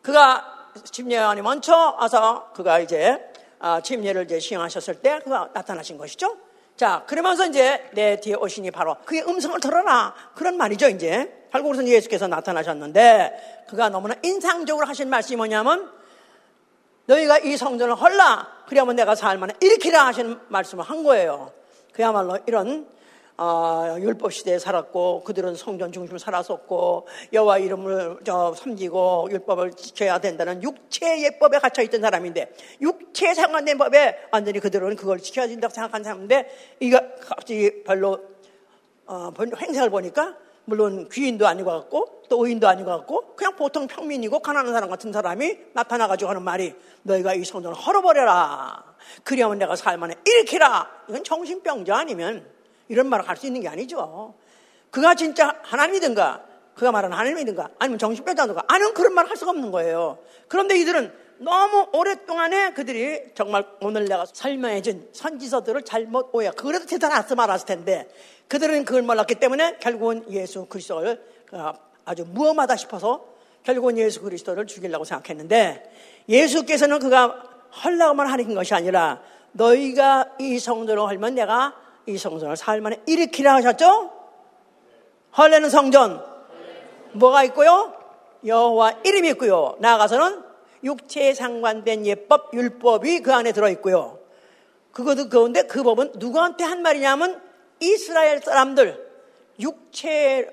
그가 10년이 먼저 와서 그가 이제 아, 침례를 이제 시행하셨을 때 그가 나타나신 것이죠. 자, 그러면서 이제 내 뒤에 오시니 바로 그의 음성을 들어라. 그런 말이죠, 이제. 결국은 예수께서 나타나셨는데 그가 너무나 인상적으로 하신 말씀이 뭐냐면 너희가 이 성전을 헐라. 그러면 내가 살만해. 일으키라 하시는 말씀을 한 거예요. 그야말로 이런 어, 율법 시대에 살았고 그들은 성전 중심으로 살았었고 여호와 이름을 저 섬기고 율법을 지켜야 된다는 육체 예법에 갇혀 있던 사람인데 육체에 상관된 법에 완전히 그들은 그걸 지켜야 된다고 생각한 사람인데 이거 갑자기 별로 어, 행색을 보니까 물론 귀인도 아니고 같고 또 의인도 아니고 같고 그냥 보통 평민이고 가난한 사람 같은 사람이 나타나가지고 하는 말이 너희가 이 성전을 헐어버려라. 그리하면 내가 살만해 일으키라. 이건 정신병자 아니면 이런 말을 할 수 있는 게 아니죠. 그가 진짜 하나님이든가, 그가 말하는 하나님이든가, 아니면 정신병자든가, 아니면 그런 말을 할 수가 없는 거예요. 그런데 이들은 너무 오랫동안에 그들이 정말 오늘 내가 설명해준 선지서들을 잘못 오해, 그래도 대단하서 말았을 텐데, 그들은 그걸 몰랐기 때문에 결국은 예수 그리스도를 어, 아주 무엄하다 싶어서 결국은 예수 그리스도를 죽이려고 생각했는데, 예수께서는 그가 헐라고만 하는 것이 아니라, 너희가 이 성전을 헐면 내가 이 성전을 사흘 만에 일으키라 하셨죠? 헐레는 성전 뭐가 있고요? 여호와 이름이 있고요. 나아가서는 육체에 상관된 예법, 율법이 그 안에 들어 있고요. 그것도 그건데 그 법은 누구한테 한 말이냐면 이스라엘 사람들 육체의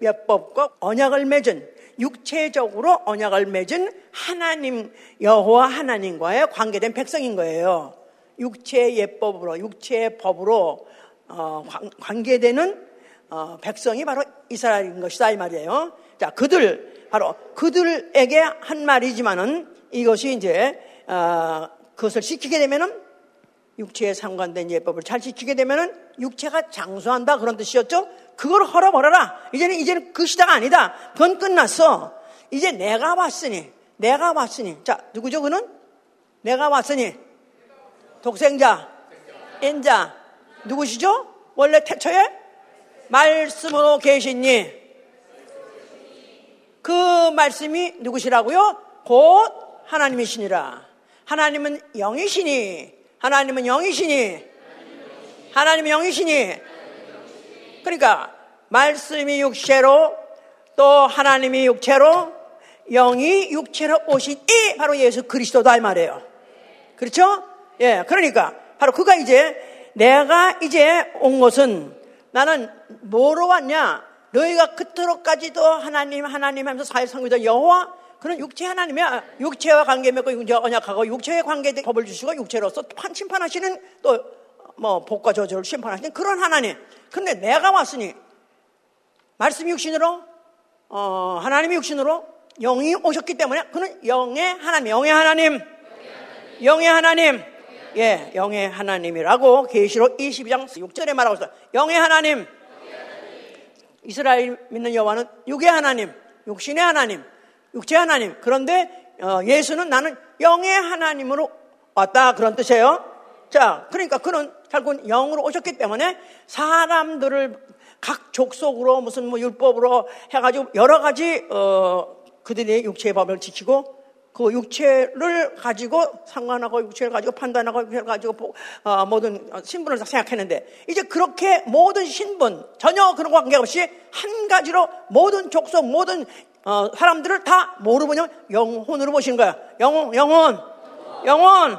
예법과 언약을 맺은 육체적으로 언약을 맺은 하나님 여호와 하나님과의 관계된 백성인 거예요. 육체의 예법으로, 육체의 법으로 어, 관계되는 어, 백성이 바로 이스라엘인 것이다 이 말이에요. 자, 그들 바로 그들에게 한 말이지만은 이것이 이제 어, 그것을 지키게 되면은 육체에 상관된 예법을 잘 지키게 되면은 육체가 장수한다 그런 뜻이었죠. 그걸 헐어버려라. 이제는 이제는 그 시대가 아니다. 그건 끝났어. 이제 내가 왔으니, 내가 왔으니. 자, 누구죠? 그는 내가 왔으니 독생자, 인자, 누구시죠? 원래 태초에 말씀으로 계신니. 그 말씀이 누구시라고요? 곧 하나님이시니라. 하나님은 영이시니. 하나님은 영이시니. 하나님은 영이시니. 그러니까 말씀이 육체로 또 하나님이 육체로 영이 육체로 오신 이 바로 예수 그리스도다 이 말이에요. 그렇죠? 예, 그러니까 바로 그가 이제 내가 이제 온 것은 나는 뭐로 왔냐? 너희가 그토록까지도 하나님 하나님 하면서 사회 상위자 여호와 그는 육체 하나님이야. 육체와 관계 맺고 언약하고 육체의 관계에 법을 주시고 육체로서 판 심판하시는 또 뭐 복과 저주를 심판하시는 그런 하나님. 근데 내가 왔으니 말씀 육신으로 어, 하나님의 육신으로 영이 오셨기 때문에 그는 영의 하나님, 영의 하나님, 영의 하나님. 예, 영의 하나님이라고 계시록 22장 6절에 말하고 있어요. 영의 하나님. 이스라엘 믿는 여호와는 육의 하나님, 육신의 하나님, 육체 하나님. 그런데 어, 예수는 나는 영의 하나님으로 왔다 그런 뜻이에요. 자, 그러니까 그는 결국 영으로 오셨기 때문에 사람들을 각 족속으로 무슨 뭐 율법으로 해가지고 여러 가지 어, 그들의 육체의 법을 지키고 그 육체를 가지고 상관하고 육체를 가지고 판단하고 육체를 가지고 어, 모든 신분을 생각했는데 이제 그렇게 모든 신분 전혀 그런 관계없이 한 가지로 모든 족속 모든 어, 사람들을 다 뭐로 보냐면 영혼으로 보시는 거야. 영혼, 영혼, 영혼.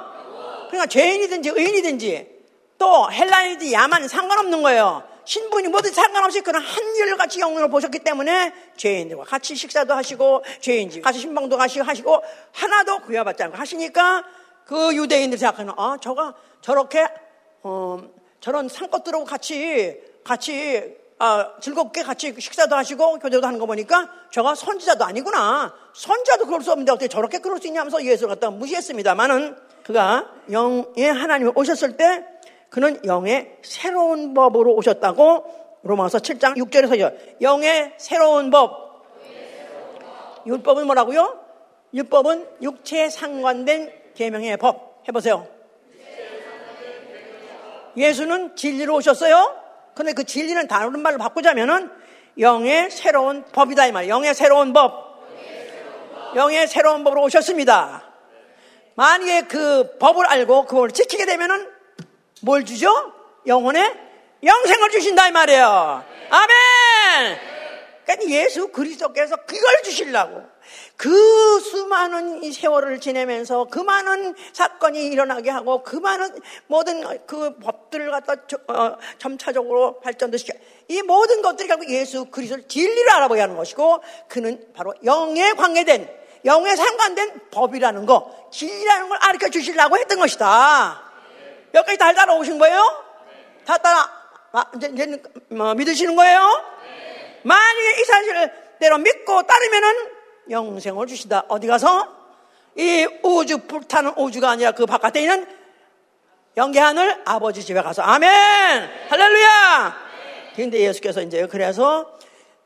그러니까 죄인이든지 의인이든지 또 헬라인이든지 야만 상관없는 거예요. 신분이 뭐든 상관없이 그런 한결같이 영혼을 보셨기 때문에 죄인들과 같이 식사도 하시고 죄인집 같이 신방도 가시고 하시고 하나도 구해받지 않고 하시니까 그 유대인들 생각하는 아 저가 저렇게 어, 저런 상것들하고 같이 같이 아, 즐겁게 같이 식사도 하시고 교제도 하는 거 보니까 저가 선지자도 아니구나. 선지자도 그럴 수 없는데 어떻게 저렇게 그럴 수 있냐 하면서 예수를 갖다가 무시했습니다만은 그가 영의 하나님이 오셨을 때 그는 영의 새로운 법으로 오셨다고 로마서 7장 6절에서 영의 새로운 법. 율법은 뭐라고요? 율법은 육체에 상관된 계명의 법. 해보세요. 예수는 진리로 오셨어요. 근데 그 진리는 다른 말로 바꾸자면은 영의 새로운 법이다 이 말. 영의 새로운 법. 영의 새로운 법으로 오셨습니다. 만약에 그 법을 알고 그걸 지키게 되면은 뭘 주죠? 영혼의 영생을 주신다 이 말이에요. 아멘. 그러니까 예수 그리스도께서 그걸 주시려고 그 수많은 세월을 지내면서 그 많은 사건이 일어나게 하고 그 많은 모든 그 법들을 갖다 어, 점차적으로 발전도 시켜 이 모든 것들이 결국 예수 그리스도를 진리를 알아보게 하는 것이고 그는 바로 영에 관계된 영에 상관된 법이라는 거 진리라는 걸 알려 주시려고 했던 것이다. 여기까지 다 따라오신 거예요? 다 따라 아, 이제, 이제 뭐, 믿으시는 거예요? 만약에 이 사실을 대로 믿고 따르면은 영생을 주시다. 어디 가서? 이 우주, 불타는 우주가 아니라 그 바깥에 있는 영계하늘 아버지 집에 가서. 아멘! 할렐루야! 근데 예수께서 이제 그래서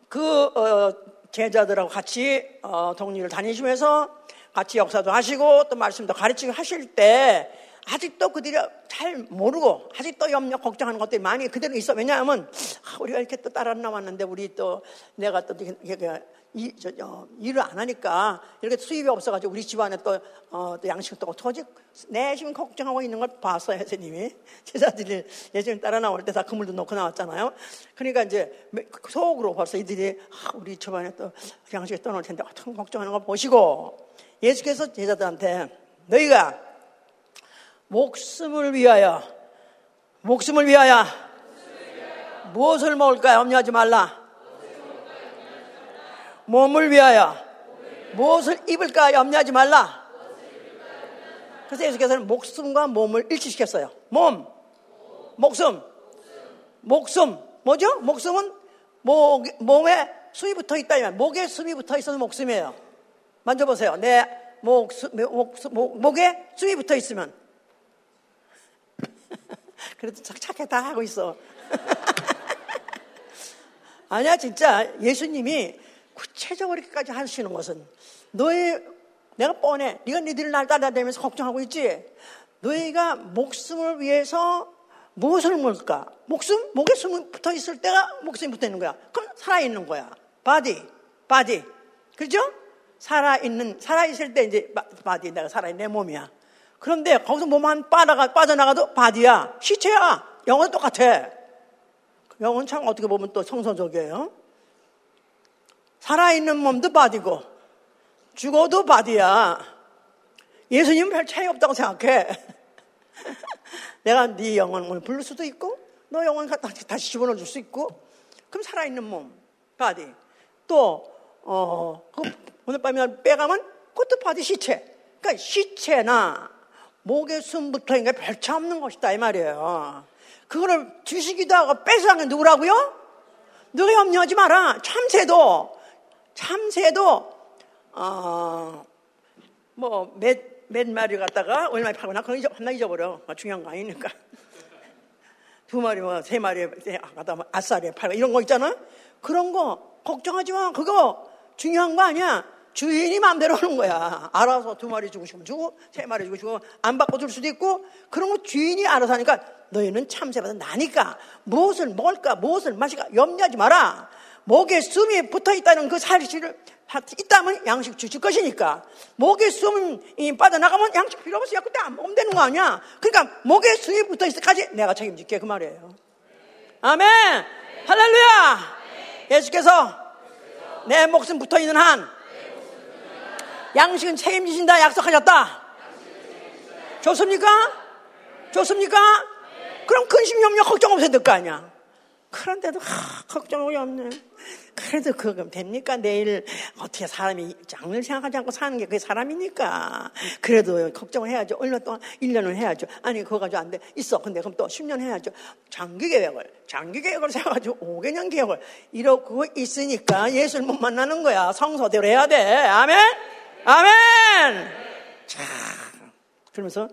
그, 어, 제자들하고 같이, 어, 동리를 다니시면서 같이 역사도 하시고 또 말씀도 가르치고 하실 때 아직도 그들이 잘 모르고 아직도 염려 걱정하는 것들이 많이 그대로 있어. 왜냐하면 아, 우리가 이렇게 또 따라 나왔는데 우리 또 내가 또 이렇게 이, 저, 어, 일을 안 하니까 이렇게 수입이 없어가지고 우리 집안에 또, 어, 또 양식도 어떡하지? 내심 걱정하고 있는 걸 봤어요, 선생님이. 제자들이 예수님 따라 나올 때 다 그물도 놓고 나왔잖아요. 그러니까 이제 속으로 벌써 이들이 아, 우리 집안에 또 양식을 떠놓을 텐데 어떤 걱정하는 걸 보시고 예수께서 제자들한테 너희가 목숨을 위하여 목숨을 위하여 무엇을 먹을까 염려하지 말라. 몸을 위하여 무엇을 입을까 염려하지 말라. 그래서 예수께서는 목숨과 몸을 일치시켰어요. 몸, 목숨, 목숨, 뭐죠? 목숨은 목, 몸에 숨이 붙어 있다면, 목에 숨이 붙어 있어서 목숨이에요. 만져보세요. 내 목, 목, 목, 목에 숨이 붙어 있으면. 그래도 착착해 다 하고 있어. 아니야, 진짜 예수님이 구체적으로 이렇게까지 하시는 것은 너의 내가 뻔해. 네가 니들 날 따라다니면서 걱정하고 있지. 너희가 목숨을 위해서 무엇을 먹을까? 목숨? 목에 숨이 붙어 있을 때가 목숨이 붙어 있는 거야. 그럼 살아있는 거야. body, body. 그죠? 살아있는, 살아있을 때 이제 body, 내가 살아있는 내 몸이야. 그런데 거기서 몸만 빠져가, 빠져나가도 body야. 시체야. 영은 똑같아. 영은 참 어떻게 보면 또 성서적이에요. 살아있는 몸도 body고 죽어도 body야. 예수님은 별 차이 없다고 생각해. 내가 네 영혼을 부를 수도 있고 너 영혼 다시, 다시 집어넣어 줄 수 있고 그럼 살아있는 몸, body. 또 어, 그 오늘 밤에 빼가면 그것도 body 시체. 그러니까 시체나 목에 숨 붙어 있는 게 별차 없는 것이다 이 말이에요. 그거를 주시기도 하고 뺏어간 게 누구라고요? 너가 염려하지 마라. 참새도 참새도 어, 뭐몇 몇 마리 갖다가 얼마 팔거나 그건 잊어, 하나 잊어버려. 뭐 중요한 거 아니니까. 두 마리, 뭐, 세 마리 갖다 뭐 아싸리에 팔고 이런 거 있잖아? 그런 거 걱정하지 마. 그거 중요한 거 아니야. 주인이 마음대로 하는 거야. 알아서 두 마리 주고 싶으면 주고, 세 마리 주고 싶으면 안 바꿔 줄 수도 있고, 그런 거 주인이 알아서 하니까 너희는 참새보다 나니까 무엇을 먹을까, 무엇을 마실까 염려하지 마라. 목에 숨이 붙어 있다는 그 사실을 있다면 양식 주실 것이니까 목에 숨이 빠져나가면 양식 필요 없어. 야, 그때 안 먹으면 되는 거 아니야? 그러니까 목에 숨이 붙어 있을 때까지 내가 책임질게 그 말이에요. 아멘. 할렐루야. 예수께서 내 목숨 붙어 있는 한 양식은 책임지신다 약속하셨다. 좋습니까? 좋습니까? 그럼 근심 염려 걱정 없어야 될 거 아니야. 그런데도 하, 걱정이 없네. 그래도 그거 됩니까? 내일 어떻게 사람이 장을 생각하지 않고 사는 게 그게 사람이니까. 그래도 걱정을 해야죠. 얼마 동안 1년을 해야죠. 아니, 그거 가지고 안 돼. 있어. 근데 그럼 또 10년 해야죠. 장기 계획을, 장기 계획을 세워가지고 5개년 계획을 이러고 있으니까 예수를 못 만나는 거야. 성서대로 해야 돼. 아멘? 아멘! 자, 그러면서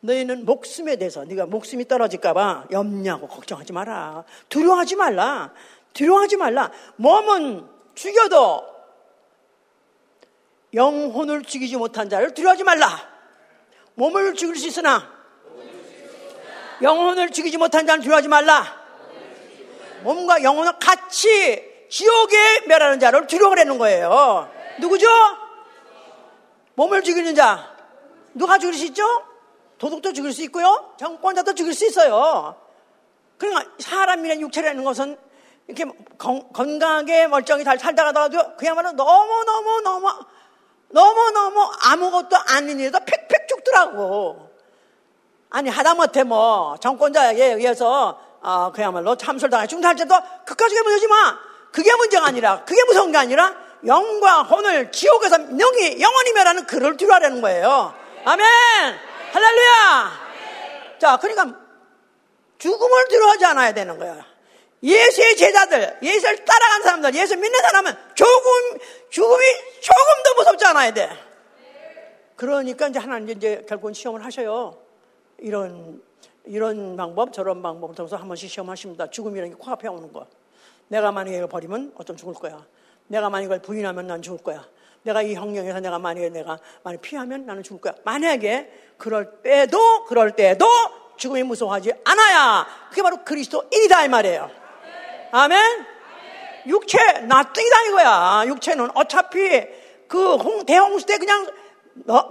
너희는 목숨에 대해서 네가 목숨이 떨어질까봐 염려하고 걱정하지 마라. 두려워하지 말라. 두려워하지 말라. 몸은 죽여도 영혼을 죽이지 못한 자를 두려워하지 말라. 몸을 죽일 수 있으나 영혼을 죽이지 못한 자를 두려워하지 말라. 몸과 영혼을 같이 지옥에 멸하는 자를 두려워하는 거예요. 누구죠? 몸을 죽이는 자. 누가 죽일 수 있죠? 도둑도 죽일 수 있고요. 정권자도 죽일 수 있어요. 그러니까 사람이라는 육체라는 것은 이렇게 건, 건강하게 멀쩡히 잘 살다가도 그야말로 너무너무 너무 너무너무 아무것도 아닌 일에도 팩팩 죽더라고. 아니 하다못해 뭐 정권자에게 의해서 어, 그야말로 참설당해 죽는다 때도 그까지게 무서지 마. 그게 문제가 아니라 그게 무서운 게 아니라 영과 혼을 지옥에서 명이 영원히 멸하는 그를 뒤로하려는 거예요. 아멘. 할렐루야. 자, 그러니까 죽음을 뒤로하지 않아야 되는 거예요. 예수의 제자들, 예수를 따라간 사람들, 예수 믿는 사람은 조금, 죽음이 조금 더 무섭지 않아야 돼. 그러니까 이제 하나님 이제 결국은 시험을 하셔요. 이런, 이런 방법, 저런 방법을 통해서 한 번씩 시험하십니다. 죽음이라는 게 코앞에 오는 거. 내가 만약에 이걸 버리면 어쩜 죽을 거야. 내가 만약에 이걸 부인하면 난 죽을 거야. 내가 이 형령에서 내가 만약에 내가 만약 피하면 나는 죽을 거야. 만약에 그럴 때도, 그럴 때도 죽음이 무서워하지 않아야 그게 바로 그리스도인이다 이 말이에요. 아멘? 육체 나띵이다 이거야. 육체는 어차피 그 홍, 대홍수 때 그냥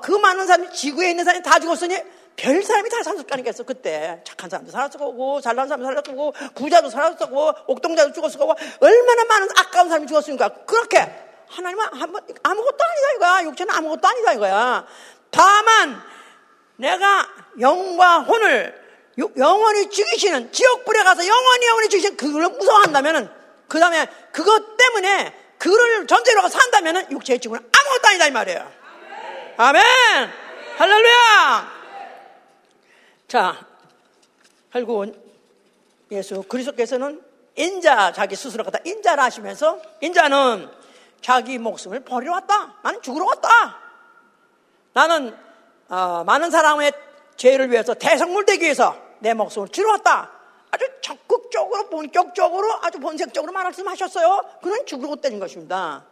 그 많은 사람이 지구에 있는 사람이 다 죽었으니 별 사람이 다거 아니겠어 그때 착한 사람도 살았을 거고 잘난 사람도 살았을 거고 부자도 살았을 거고 옥동자도 죽었을 거고 얼마나 많은 아까운 사람이 죽었으니까 그렇게 하나님은 아무것도 아니다 이거야 육체는 아무것도 아니다 이거야 다만 내가 영과 혼을 영원히 죽이시는 지옥불에 가서 영원히 영원히 죽이시는 그걸 무서워한다면은 그 다음에 그것 때문에 그를 전제로 산다면은 육체의 죽음은 아무것도 아니다 이 말이에요. 아멘. 아멘. 할렐루야. 자, 결국은 예수 그리스도께서는 인자 자기 스스로 갖다 인자라 하시면서 인자는 자기 목숨을 버리러 왔다. 나는 죽으러 왔다. 나는 어, 많은 사람의 죄를 위해서 대성물 되기 위해서 내 목숨을 치러 왔다. 아주 적극적으로 본격적으로 아주 본색적으로 말씀하셨어요. 그는 죽으러 왔다는 것입니다.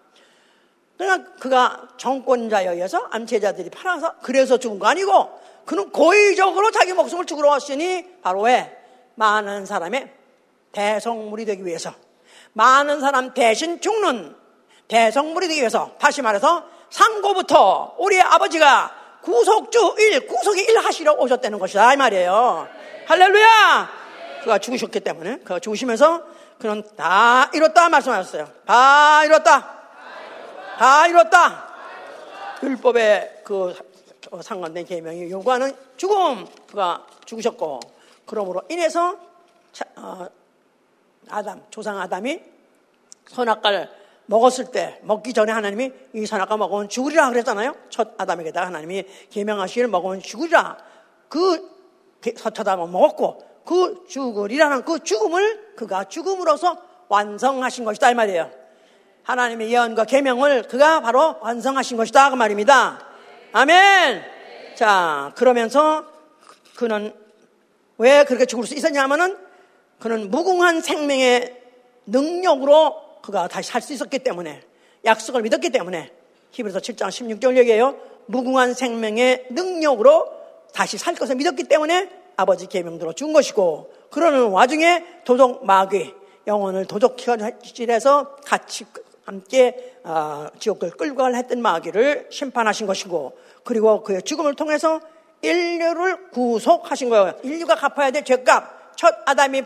그러나 그가 정권자에 의해서 암체자들이 팔아서 그래서 죽은 거 아니고 그는 고의적으로 자기 목숨을 죽으러 왔으니 바로 왜? 많은 사람의 대성물이 되기 위해서 많은 사람 대신 죽는 대성물이 되기 위해서 다시 말해서 상고부터 우리 아버지가 구속주 일, 구속의 일 하시러 오셨다는 것이다 이 말이에요. 할렐루야! 그가 죽으셨기 때문에 그가 죽으시면서 그는 다 이뤘다 말씀하셨어요. 다 이뤘다. 다 이뤘다. 율법의 그 상관된 계명이 요구하는 죽음 그가 죽으셨고 그러므로 인해서 어, 아담 조상 아담이 선악과를 먹었을 때 먹기 전에 하나님이 이 선악과 먹으면 죽으리라 그랬잖아요. 첫 아담에게다가 하나님이 계명하시기를 먹으면 죽으리라. 그 서쳐담은 먹었고 그 죽으리라는 그 죽음을 그가 죽음으로써 완성하신 것이다 이 말이에요. 하나님의 예언과 계명을 그가 바로 완성하신 것이다 그 말입니다. 아멘. 자 그러면서 그는 왜 그렇게 죽을 수 있었냐면은 그는 무궁한 생명의 능력으로 그가 다시 살 수 있었기 때문에 약속을 믿었기 때문에 히브리서 7장 16절 얘기해요. 무궁한 생명의 능력으로 다시 살 것을 믿었기 때문에 아버지 계명대로 준 것이고 그러는 와중에 도적 마귀 영혼을 도적질해서 같이 함께 어, 지옥을 끌고 갈 했던 마귀를 심판하신 것이고 그리고 그의 죽음을 통해서 인류를 구속하신 거예요. 인류가 갚아야 될 죄값 첫 아담이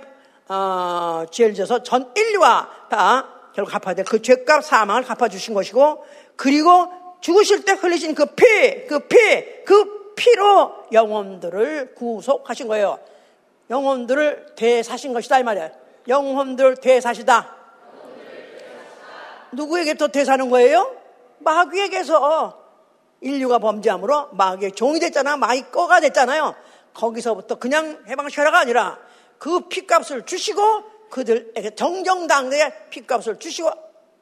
어, 죄를 져서 전 인류가 다 결국 갚아야 될 그 죄값 사망을 갚아주신 것이고 그리고 죽으실 때 흘리신 그 피, 그 피, 그 피로 영혼들을 구속하신 거예요. 영혼들을 되사신 것이다 이 말이에요. 영혼들 되사시다. 누구에게 또 되사는 거예요? 마귀에게서 인류가 범죄함으로 마귀의 종이 됐잖아. 마귀 꺼가 됐잖아요. 거기서부터 그냥 해방시켜라가 아니라 그 피값을 주시고 그들에게 정정당대의 피값을 주시고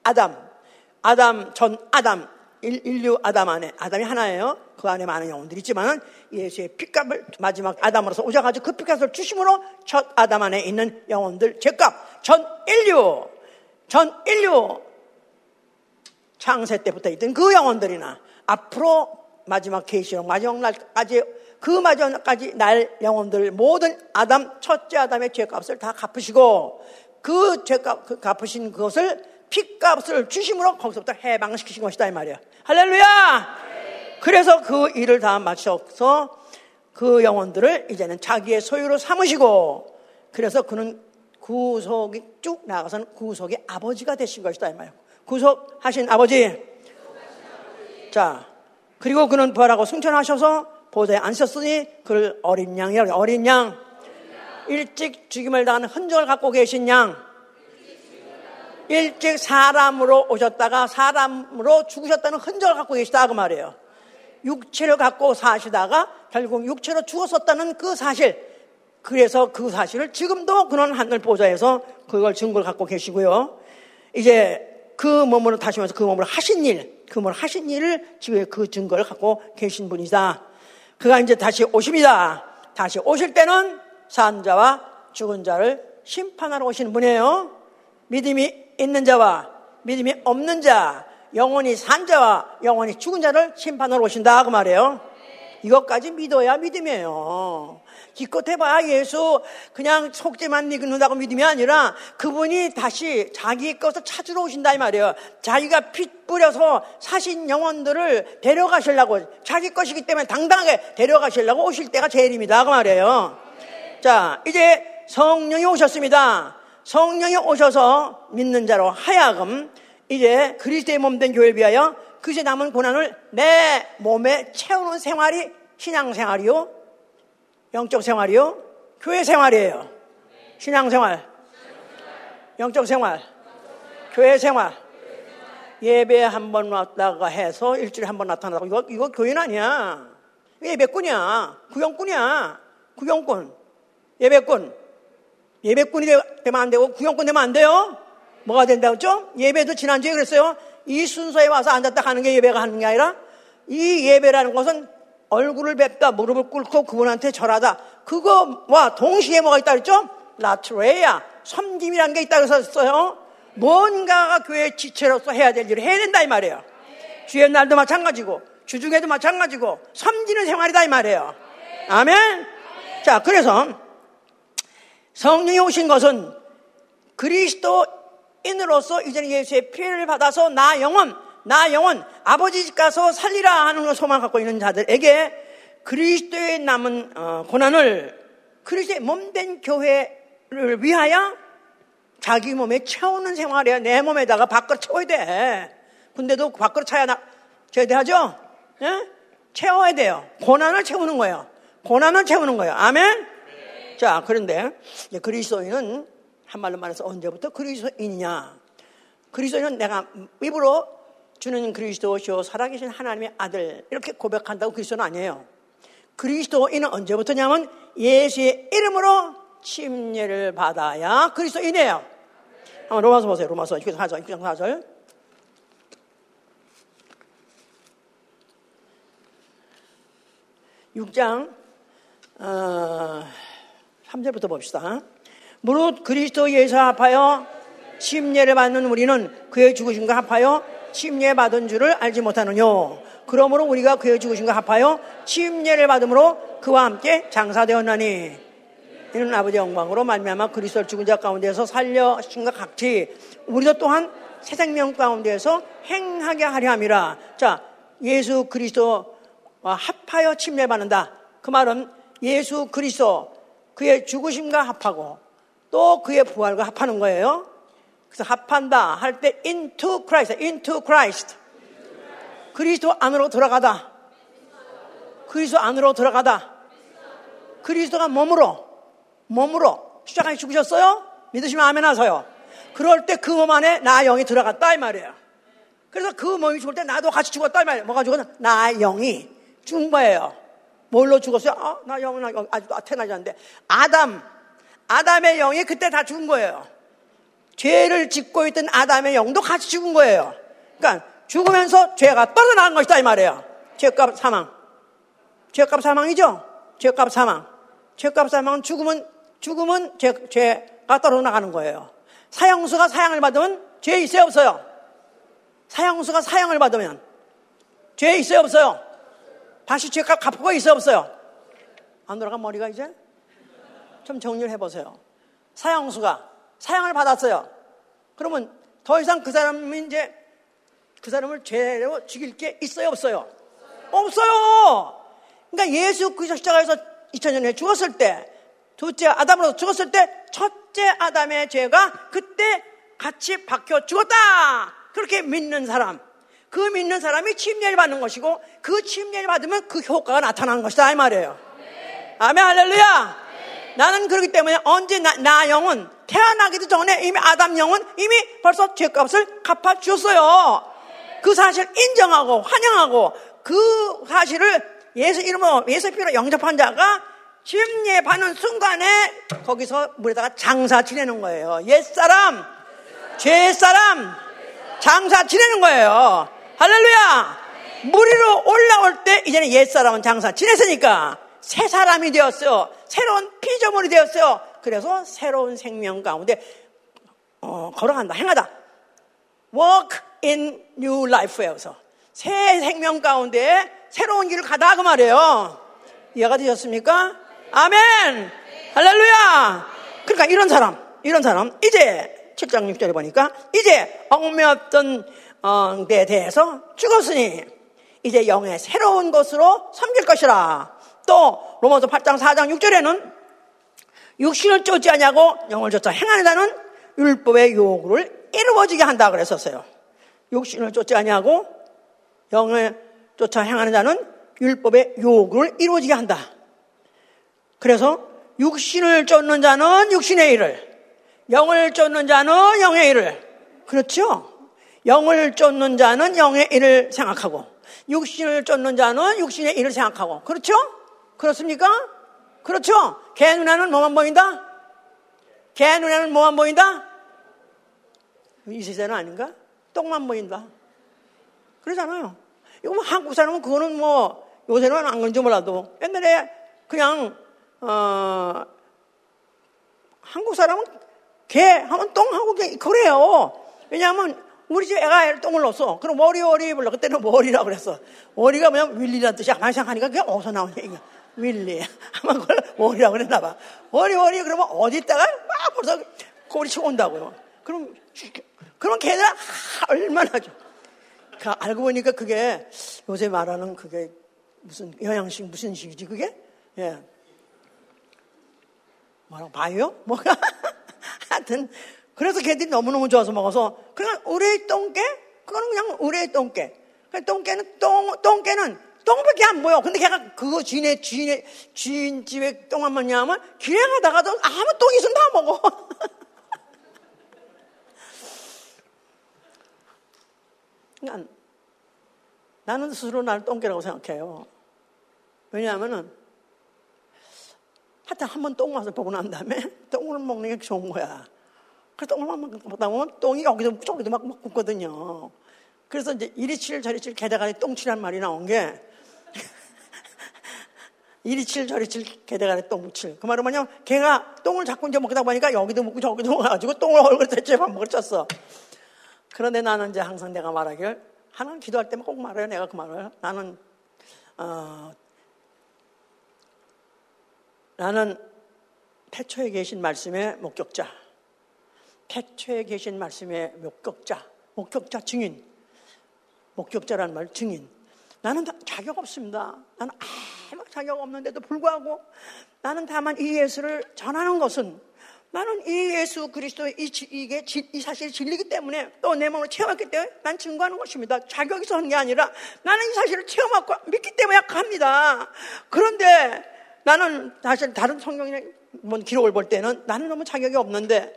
아담, 아담 전 아담, 인류 아담 안에 아담이 하나예요. 그 안에 많은 영혼들이 있지만 예수의 피값을 마지막 아담으로서 오셔가지고 그 피값을 주심으로 첫 아담 안에 있는 영혼들 죄값 전 인류 전 인류 창세 때부터 있던 그 영혼들이나 앞으로 마지막 계시록 마지막 날까지 그 마지막까지 날 영혼들 모든 아담 첫째 아담의 죄값을 다 갚으시고 그 죄값 그 갚으신 그것을 피값을 주심으로 거기서부터 해방시키신 것이다 이 말이야. 할렐루야. 그래서 그 일을 다 마쳐서 그 영혼들을 이제는 자기의 소유로 삼으시고 그래서 그는 구속이 쭉 나가서는 구속의 아버지가 되신 것이다 이 말이에요. 구속하신 아버지. 자, 그리고 그는 부활하고 승천하셔서 보좌에 앉으셨으니 그를 어린 양이라고 어린 양. 일찍 죽임을 당하는 흔적을 갖고 계신 양. 일찍 사람으로 오셨다가 사람으로 죽으셨다는 흔적을 갖고 계시다 그 말이에요. 육체를 갖고 사시다가 결국 육체로 죽었었다는 그 사실. 그래서 그 사실을 지금도 그런 하늘 보좌에서 그걸 증거를 갖고 계시고요. 이제 그 몸으로 다시면서 그 몸으로 하신 일, 그 몸으로 하신 일을 지금 그 증거를 갖고 계신 분이다. 그가 이제 다시 오십니다. 다시 오실 때는 산자와 죽은 자를 심판하러 오시는 분이에요. 믿음이 있는 자와 믿음이 없는 자, 영원히 산 자와 영원히 죽은 자를 심판하러 오신다 그 말이에요. 이것까지 믿어야 믿음이에요. 기껏 해봐야 예수 그냥 속죄만 믿는다고 믿음이 아니라 그분이 다시 자기 것을 찾으러 오신다 이 말이에요. 자기가 피 뿌려서 사신 영혼들을 데려가시려고 자기 것이기 때문에 당당하게 데려가시려고 오실 때가 제일입니다 그 말이에요. 자 이제 성령이 오셨습니다. 성령이 오셔서 믿는 자로 하여금 이제 그리스도의 몸 된 교회를 위하여 그제 남은 고난을 내 몸에 채우는 생활이 신앙생활이요? 영적 생활이요? 교회 생활이에요. 신앙 생활, 영적 생활, 교회 생활. 예배 한 번 왔다가 해서 일주일에 한 번 나타나고 이거 이거 교인 아니야. 예배꾼이야. 구경꾼이야. 구경꾼. 예배꾼. 예배꾼이 되면 안 되고 구경꾼 되면 안 돼요. 뭐가 된다고 했죠? 예배도 지난주에 그랬어요. 이 순서에 와서 앉았다 가는 게 예배가 하는 게 아니라 이 예배라는 것은 얼굴을 뵙다 무릎을 꿇고 그분한테 절하다. 그거와 동시에 뭐가 있다 그랬죠? 라트레야. 섬김이라는 게 있다고 썼어요. 뭔가가 교회 지체로서 해야 될 일을 해야 된다 이 말이에요. 주의 날도 마찬가지고 주중에도 마찬가지고 섬기는 생활이다 이 말이에요. 아멘. 자, 그래서 성령이 오신 것은 그리스도인으로서 이제는 예수의 피해를 받아서 나 영혼, 나 영혼, 아버지 집 가서 살리라 하는 소망 갖고 있는 자들에게 그리스도의 남은 어, 고난을 그리스도의 몸된 교회를 위하여 자기 몸에 채우는 생활이야. 내 몸에다가 밖으로 채워야 돼. 근데도 밖으로 차야 나, 되죠? 예? 채워야 돼요. 고난을 채우는 거예요. 고난을 채우는 거예요. 아멘? 자, 그런데 그리스도인은 한말로 말해서 언제부터 그리스도인이냐? 그리스도인은 내가 입으로 주는 그리스도시오 살아계신 하나님의 아들 이렇게 고백한다고 그리스도는 아니에요. 그리스도인은 언제부터냐면 예수의 이름으로 침례를 받아야 그리스도인이에요. 한번 로마서 보세요. 로마서 6장 4절. 6장 4절. 6장 어, 3절부터 봅시다. 무릇 그리스도 예수 합하여 침례를 받는 우리는 그의 죽으심과 합하여 침례 받은 줄을 알지 못하느냐. 그러므로 우리가 그의 죽으심과 합하여 침례를 받음으로 그와 함께 장사되었나니 이는 아버지 영광으로 말미암아 그리스도 죽은 자 가운데서 살려신 것 같이 우리도 또한 새 생명 가운데서 행하게 하려 함이라. 자, 예수 그리스도와 합하여 침례 받는다. 그 말은 예수 그리스도 그의 죽으심과 합하고 또 그의 부활과 합하는 거예요. 그래서 합한다 할 때 into Christ, into Christ. 그리스도 안으로 들어가다. 그리스도 안으로 들어가다. 그리스도가 몸으로, 몸으로 주장하게 죽으셨어요? 믿으시면 아멘 하세요. 그럴 때 그 몸 안에 나 영이 들어갔다 이 말이에요. 그래서 그 몸이 죽을 때 나도 같이 죽었다 이 말이에요. 뭐가 죽었나? 나 영이 죽은 거예요. 뭘로 죽었어요? 아, 나 영은 아직도 태어나지 않는데. 아담, 아담의 영이 그때 다 죽은 거예요. 죄를 짓고 있던 아담의 영도 같이 죽은 거예요. 그러니까 죽으면서 죄가 떨어나간 것이다 이 말이에요. 죄값 사망. 죄값 사망이죠? 죄값 사망. 죄값 사망은 죽으면 죽으면 죄, 죄가 떨어 나가는 거예요. 사형수가 사형을 받으면 죄 있어요 없어요? 사형수가 사형을 받으면 죄 있어요 없어요? 다시 죄값 갚고 있어요 없어요? 안 돌아간 머리가 이제? 좀 정리를 해보세요. 사형수가 사형을 받았어요. 그러면 더 이상 그 사람이 이제 그 사람을 죄로 죽일 게 있어요 없어요? 없어요. 그러니까 예수 그리스도 십자가에서 2000년 후에 죽었을 때, 둘째 아담으로 죽었을 때, 첫째 아담의 죄가 그때 같이 박혀 죽었다. 그렇게 믿는 사람. 그 믿는 사람이 침례를 받는 것이고, 그 침례를 받으면 그 효과가 나타나는 것이다. 이 말이에요. 아멘, 할렐루야. 나는 그렇기 때문에 언제 나, 나 영은 태어나기도 전에 이미 아담 영은 이미 벌써 죄값을 갚아 주었어요. 그 사실 인정하고 환영하고 그 사실을 예수 이름으로 예수 피로 영접한 자가 침례 받는 순간에 거기서 물에다가 장사 지내는 거예요. 옛사람, 죄사람, 장사 지내는 거예요. 할렐루야! 물 위로 올라올 때 이제는 옛사람은 장사 지냈으니까 새 사람이 되었어요. 새로운 피조물이 되었어요. 그래서 새로운 생명 가운데 어, 걸어간다, 행하다. Walk in new life에서 새 생명 가운데 새로운 길을 가다 그 말이에요. 이해가 되셨습니까? 아멘! 할렐루야! 그러니까 이런 사람, 이런 사람, 이제 7장 6절에 보니까 이제 얽매였던 어, 데 대해서 죽었으니 이제 영의 새로운 것으로 섬길 것이라. 또 로마서 8장 4장 6절에는 육신을 쫓지 않냐고 영을 쫓아 자는 율법의 요구를 이루어지게 한다 그랬었어요. 육신을 쫓지 않냐고 영을 쫓아 행하는 자는 율법의 요구를 이루어지게 한다. 그래서 육신을 쫓는 자는 육신의 일을, 영을 쫓는 자는 영의 일을. 그렇죠? 영을 쫓는 자는 영의 일을 생각하고, 육신을 쫓는 자는 육신의 일을 생각하고. 그렇죠? 그렇습니까? 그렇죠? 개 눈에는 뭐만 보인다? 개 눈에는 뭐만 보인다? 이 세대는 아닌가? 똥만 보인다. 그러잖아요. 이거 뭐 한국 사람은 그거는 뭐 요새는 안 그런지 몰라도 옛날에 그냥 어 한국 사람은 개 하면 똥하고 개 그래요. 왜냐하면 우리 집 애가 똥을 누었어. 그럼 워리워리 불러. 그때는 워리라고 그랬어. 워리가 뭐냐면 윌리라는 뜻이 아마 생각하니까 그게 어디서 나온 얘기야. 윌리. 아마 그걸 워리라고 그랬나 봐. 워리워리 그러면 어디다가 막 벌써 꼬리 치고 온다고요. 그럼, 그럼 걔들 얼마나 좀. 그 알고 보니까 그게 요새 말하는 그게 무슨 영양식 무슨 식이지 그게? 예. 뭐라고 바이오? 뭐가? 하여튼 그래서 걔들이 너무너무 좋아서 먹어서 그냥 우리의 똥개? 그거는 그냥 우리의 똥개. 똥개는 똥 똥개는 똥밖에 안 보여. 근데 걔가 그거 주인의 주인의 주인 집에 똥 안 먹냐면 길에 가다가도 아무 똥 있으면 다 먹어. 그러니까 나는 스스로 나를 똥개라고 생각해요. 왜냐하면은 하여튼 한 번똥 맛을 보고 난 다음에 똥을 먹는 게 좋은 거야. 그래서 똥을 막 먹다 보면 똥이 여기도 저기도 막 먹거든요. 그래서 이제 이리 칠 저리 칠 게다가 똥치란 말이 나온 게 이리 칠 저리 칠 게다가 똥 칠 그 말은 뭐냐면 걔가 똥을 자꾸 이제 먹다 보니까 여기도 먹고 저기도 먹어가지고 똥을 얼굴에 대체 반복을 쳤어. 그런데 나는 이제 항상 내가 말하길 하나님 기도할 때만 꼭 말해요. 내가 그 말을 나는 어, 나는 태초에 계신 말씀의 목격자, 태초에 계신 말씀의 목격자, 목격자 증인, 목격자라는 말 증인. 나는 자격 없습니다. 나는 아무 자격 없는데도 불구하고 나는 다만 이 예수를 전하는 것은 나는 이 예수 그리스도의 이, 이게 이 사실이 진리기 때문에 또 내 몸을 체험했기 때문에 난 증거하는 것입니다. 자격이 하는 게 아니라 나는 이 사실을 체험하고 믿기 때문에 합니다. 그런데 나는 사실 다른 성경의 뭐 기록을 볼 때는 나는 너무 자격이 없는데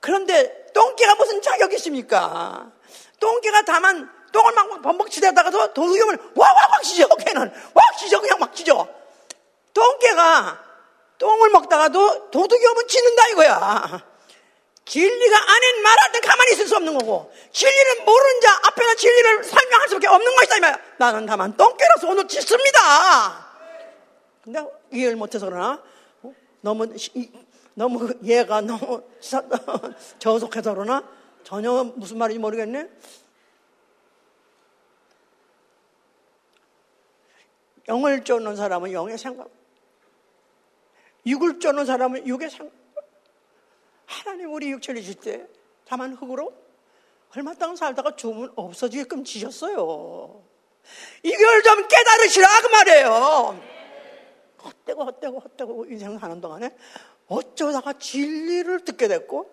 그런데 똥개가 무슨 자격이 있습니까? 똥개가 다만 똥을 막 범벅 치다가도 도둑이면 와와왁 찢어 걔는. 왁 찢어 그냥 막 찢어. 똥개가 똥을 먹다가도 도둑이 오면 짖는다 이거야. 진리가 아닌 땐 가만히 있을 수 없는 거고 진리를 모르는 자 앞에서 진리를 설명할 수밖에 없는 것이다 이 말이야. 나는 다만 똥개라서 오늘 짖습니다. 근데 이해를 못해서 그러나? 어? 너무 너무 얘가 너무 저속해서 그러나? 전혀 무슨 말인지 모르겠네 영을 쫓는 사람은 영의 생각, 육을 쫓는 사람은 육의 생각. 하나님 우리 육체를 주실 때 다만 흙으로 얼마 땅 살다가 죽으면 없어지게끔 지셨어요. 이걸 좀 깨달으시라 그 말이에요. 헛되고 헛되고 헛되고 인생 사는 동안에 어쩌다가 진리를 듣게 됐고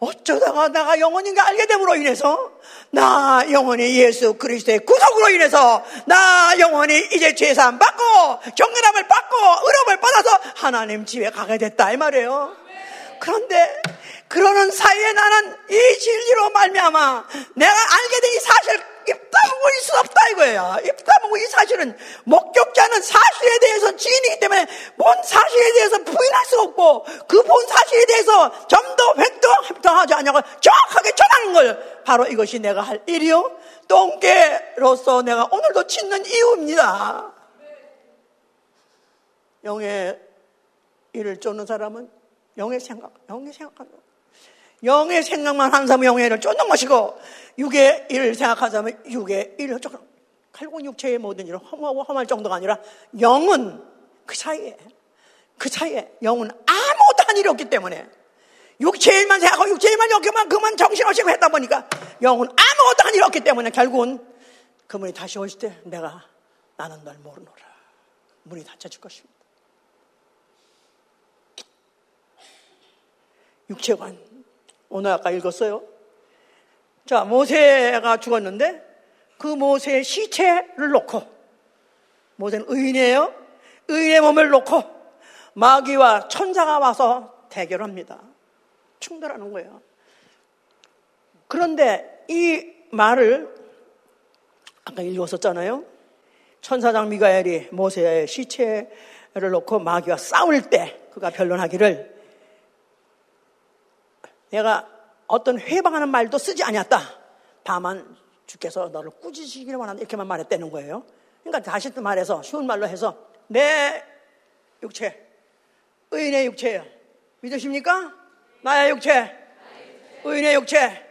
어쩌다가 내가 영원인가 알게 됨으로 인해서 나 영원히 예수 그리스도의 구속으로 인해서 나 영원히 이제 죄사함 받고 경건함을 받고 의롭을 받아서 하나님 집에 가게 됐다 이 말이에요. 그런데 그러는 사이에 나는 이 진리로 말미암아 내가 알게 된 이 사실 입 다물고 있을 수 없다 이거예요. 입 다물고 이 사실은 목격자는 사실에 대해서 지인이기 때문에 본 사실에 대해서 부인할 수 없고 그 본 사실에 대해서 획도 합당하지 않냐고 정확하게 전하는 걸 바로 이것이 내가 할 일이요. 똥개로서 내가 오늘도 짓는 이유입니다. 영의 일을 쫓는 사람은 영의 생각, 영의 생각하는 영의 생각만 하는 사람은 영의 일을 쫓는 것이고 육의 일을 생각하는 사람은 육의 일을 쫓는 칼고 육체의 모든 일을 험하고 험할 정도가 아니라 영은 그 사이에 그 사이에 영은 아무것도 한 일이 없기 때문에 육체 일만 생각하고 육체 일만 여기만 그만 정신없이 했다 보니까 영은 아무것도 한 일이 없기 때문에 결국은 그분이 다시 오실 때 내가 나는 널 모르노라 문이 닫혀질 것입니다. 육체관 오늘 아까 읽었어요. 자, 모세가 죽었는데 그 모세의 시체를 놓고 모세는 의인이에요. 의인의 몸을 놓고 마귀와 천사가 와서 대결합니다. 충돌하는 거예요. 그런데 이 말을 아까 읽었었잖아요. 천사장 미가엘이 모세의 시체를 놓고 마귀와 싸울 때 그가 변론하기를 내가 어떤 회방하는 말도 쓰지 않았다. 다만 주께서 너를 꾸짖으시기를 원한다. 이렇게만 말했다는 거예요. 그러니까 다시 또 말해서 쉬운 말로 해서 내 육체, 의인의 육체예요. 믿으십니까? 나의 육체, 의인의 육체,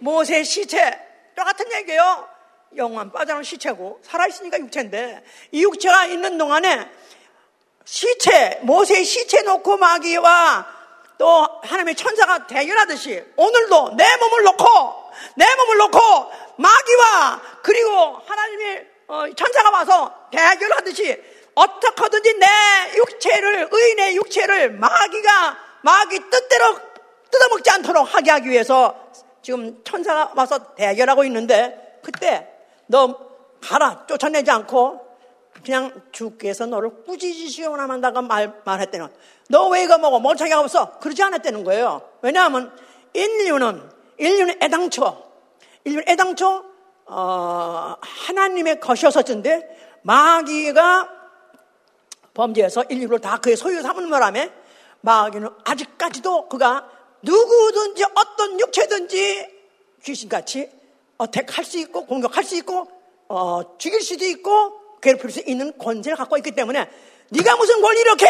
모세의 시체, 똑같은 얘기예요. 영원 빠져나온 시체고 살아있으니까 육체인데 이 육체가 있는 동안에 시체, 모세의 시체 놓고 마귀와 또 하나님의 천사가 대결하듯이 오늘도 내 몸을 놓고 내 몸을 놓고 마귀와 그리고 하나님의 어, 천사가 와서 대결하듯이 어떻게든지 내 육체를 의인의 육체를 마귀가 마귀 뜻대로 뜯어먹지 않도록 하게 하기 위해서 지금 천사가 와서 대결하고 있는데 그때 너 가라 쫓아내지 않고 그냥 주께서 너를 꾸짖으시오나 만다가 말, 말했대는 너 왜 이거 먹어? 멀쩡하게 없어? 그러지 않았다는 거예요. 왜냐하면 인류는, 인류는 애당초, 인류는 애당초, 어, 하나님의 것이었었는데 마귀가 범죄해서 인류를 다 그의 소유 삼은 바람에 마귀는 아직까지도 그가 누구든지 어떤 육체든지 귀신같이 어 택할 수 있고 공격할 수 있고 어, 죽일 수도 있고 괴롭힐 수 있는 권세를 갖고 있기 때문에 네가 무슨 권리 이렇게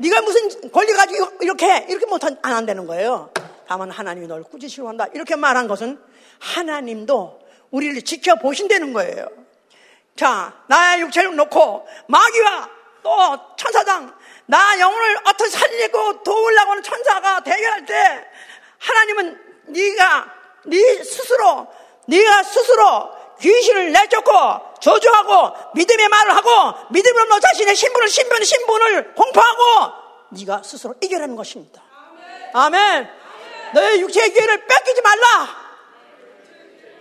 네가 무슨 권리 가지고 이렇게 이렇게 못안 한다는 거예요. 다만 하나님이 널 꾸짖으려 한다. 이렇게 말한 것은 하나님도 우리를 지켜보신다는 거예요. 자, 나의 육체를 놓고 마귀와 또 천사장, 나 영혼을 어떻게 살리고 도우려고 하는 천사가 대결할 때 하나님은 네가 네 스스로 네가 스스로 귀신을 내쫓고 저주하고 믿음의 말을 하고 믿음으로 너 자신의 신분을 신분 신분을 공포하고 네가 스스로 이겨내는 것입니다. 아멘. 아멘. 너의 육체의 기회를 뺏기지 말라.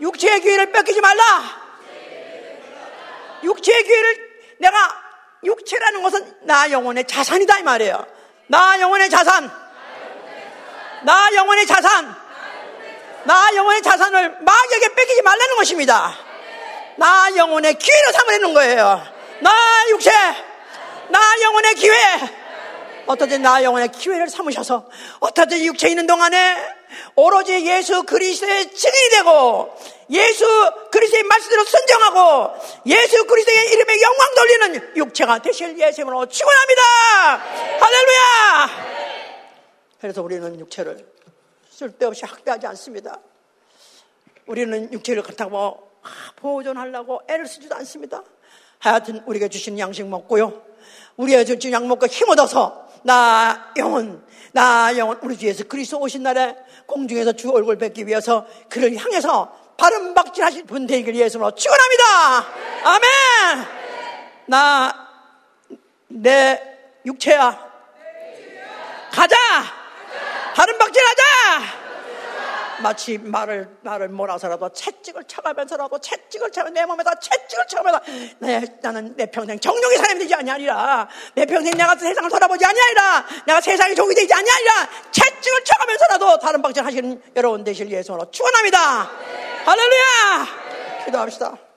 육체의 기회를 뺏기지 말라. 육체의 기회를 내가 육체라는 것은 나 영혼의 자산이다 이 말이에요. 나 영혼의 자산. 나 영혼의 자산. 나 영혼의 자산을 마귀에게 뺏기지 말라는 것입니다. 나 영혼의 기회로 삼으려는 거예요. 나 육체, 나 영혼의 기회. 어떻게 나 영혼의 기회를 삼으셔서 어떻게 육체 있는 동안에 오로지 예수 그리스도의 증인이 되고 예수 그리스도의 말씀대로 순정하고 예수 그리스도의 이름에 영광 돌리는 육체가 되실 예수님으로 축원합니다. 할렐루야. 그래서 우리는 육체를 쓸데없이 학대하지 않습니다. 우리는 육체를 그렇다고 보존하려고 애를 쓰지도 않습니다. 하여튼 우리가 주신 양식 먹고요. 우리가 주신 양 먹고 힘 얻어서 나 영혼, 나 영혼, 우리 주 예수 그리스도 오신 날에 공중에서 주 얼굴 뵙기 위해서 그를 향해서 바른 박질 하실 분 되길 예수로 축원합니다. 아멘. 나내 육체야. 가자. 바른 박질 하자. 마치 말을 말을 몰아서라도 채찍을 쳐가면서라도 채찍을 쳐면 내 몸에다 채찍을 쳐가면서 내, 나는 내 평생 정령의 사람이 되지 아니하리라. 내 평생 내가 세상을 돌아보지 아니하리라. 내가 세상의 종이 되지 아니하리라. 채찍을 쳐가면서라도 다른 방식 하시는 여러분 되실 예수로 축원합니다. 할렐루야! 기도합시다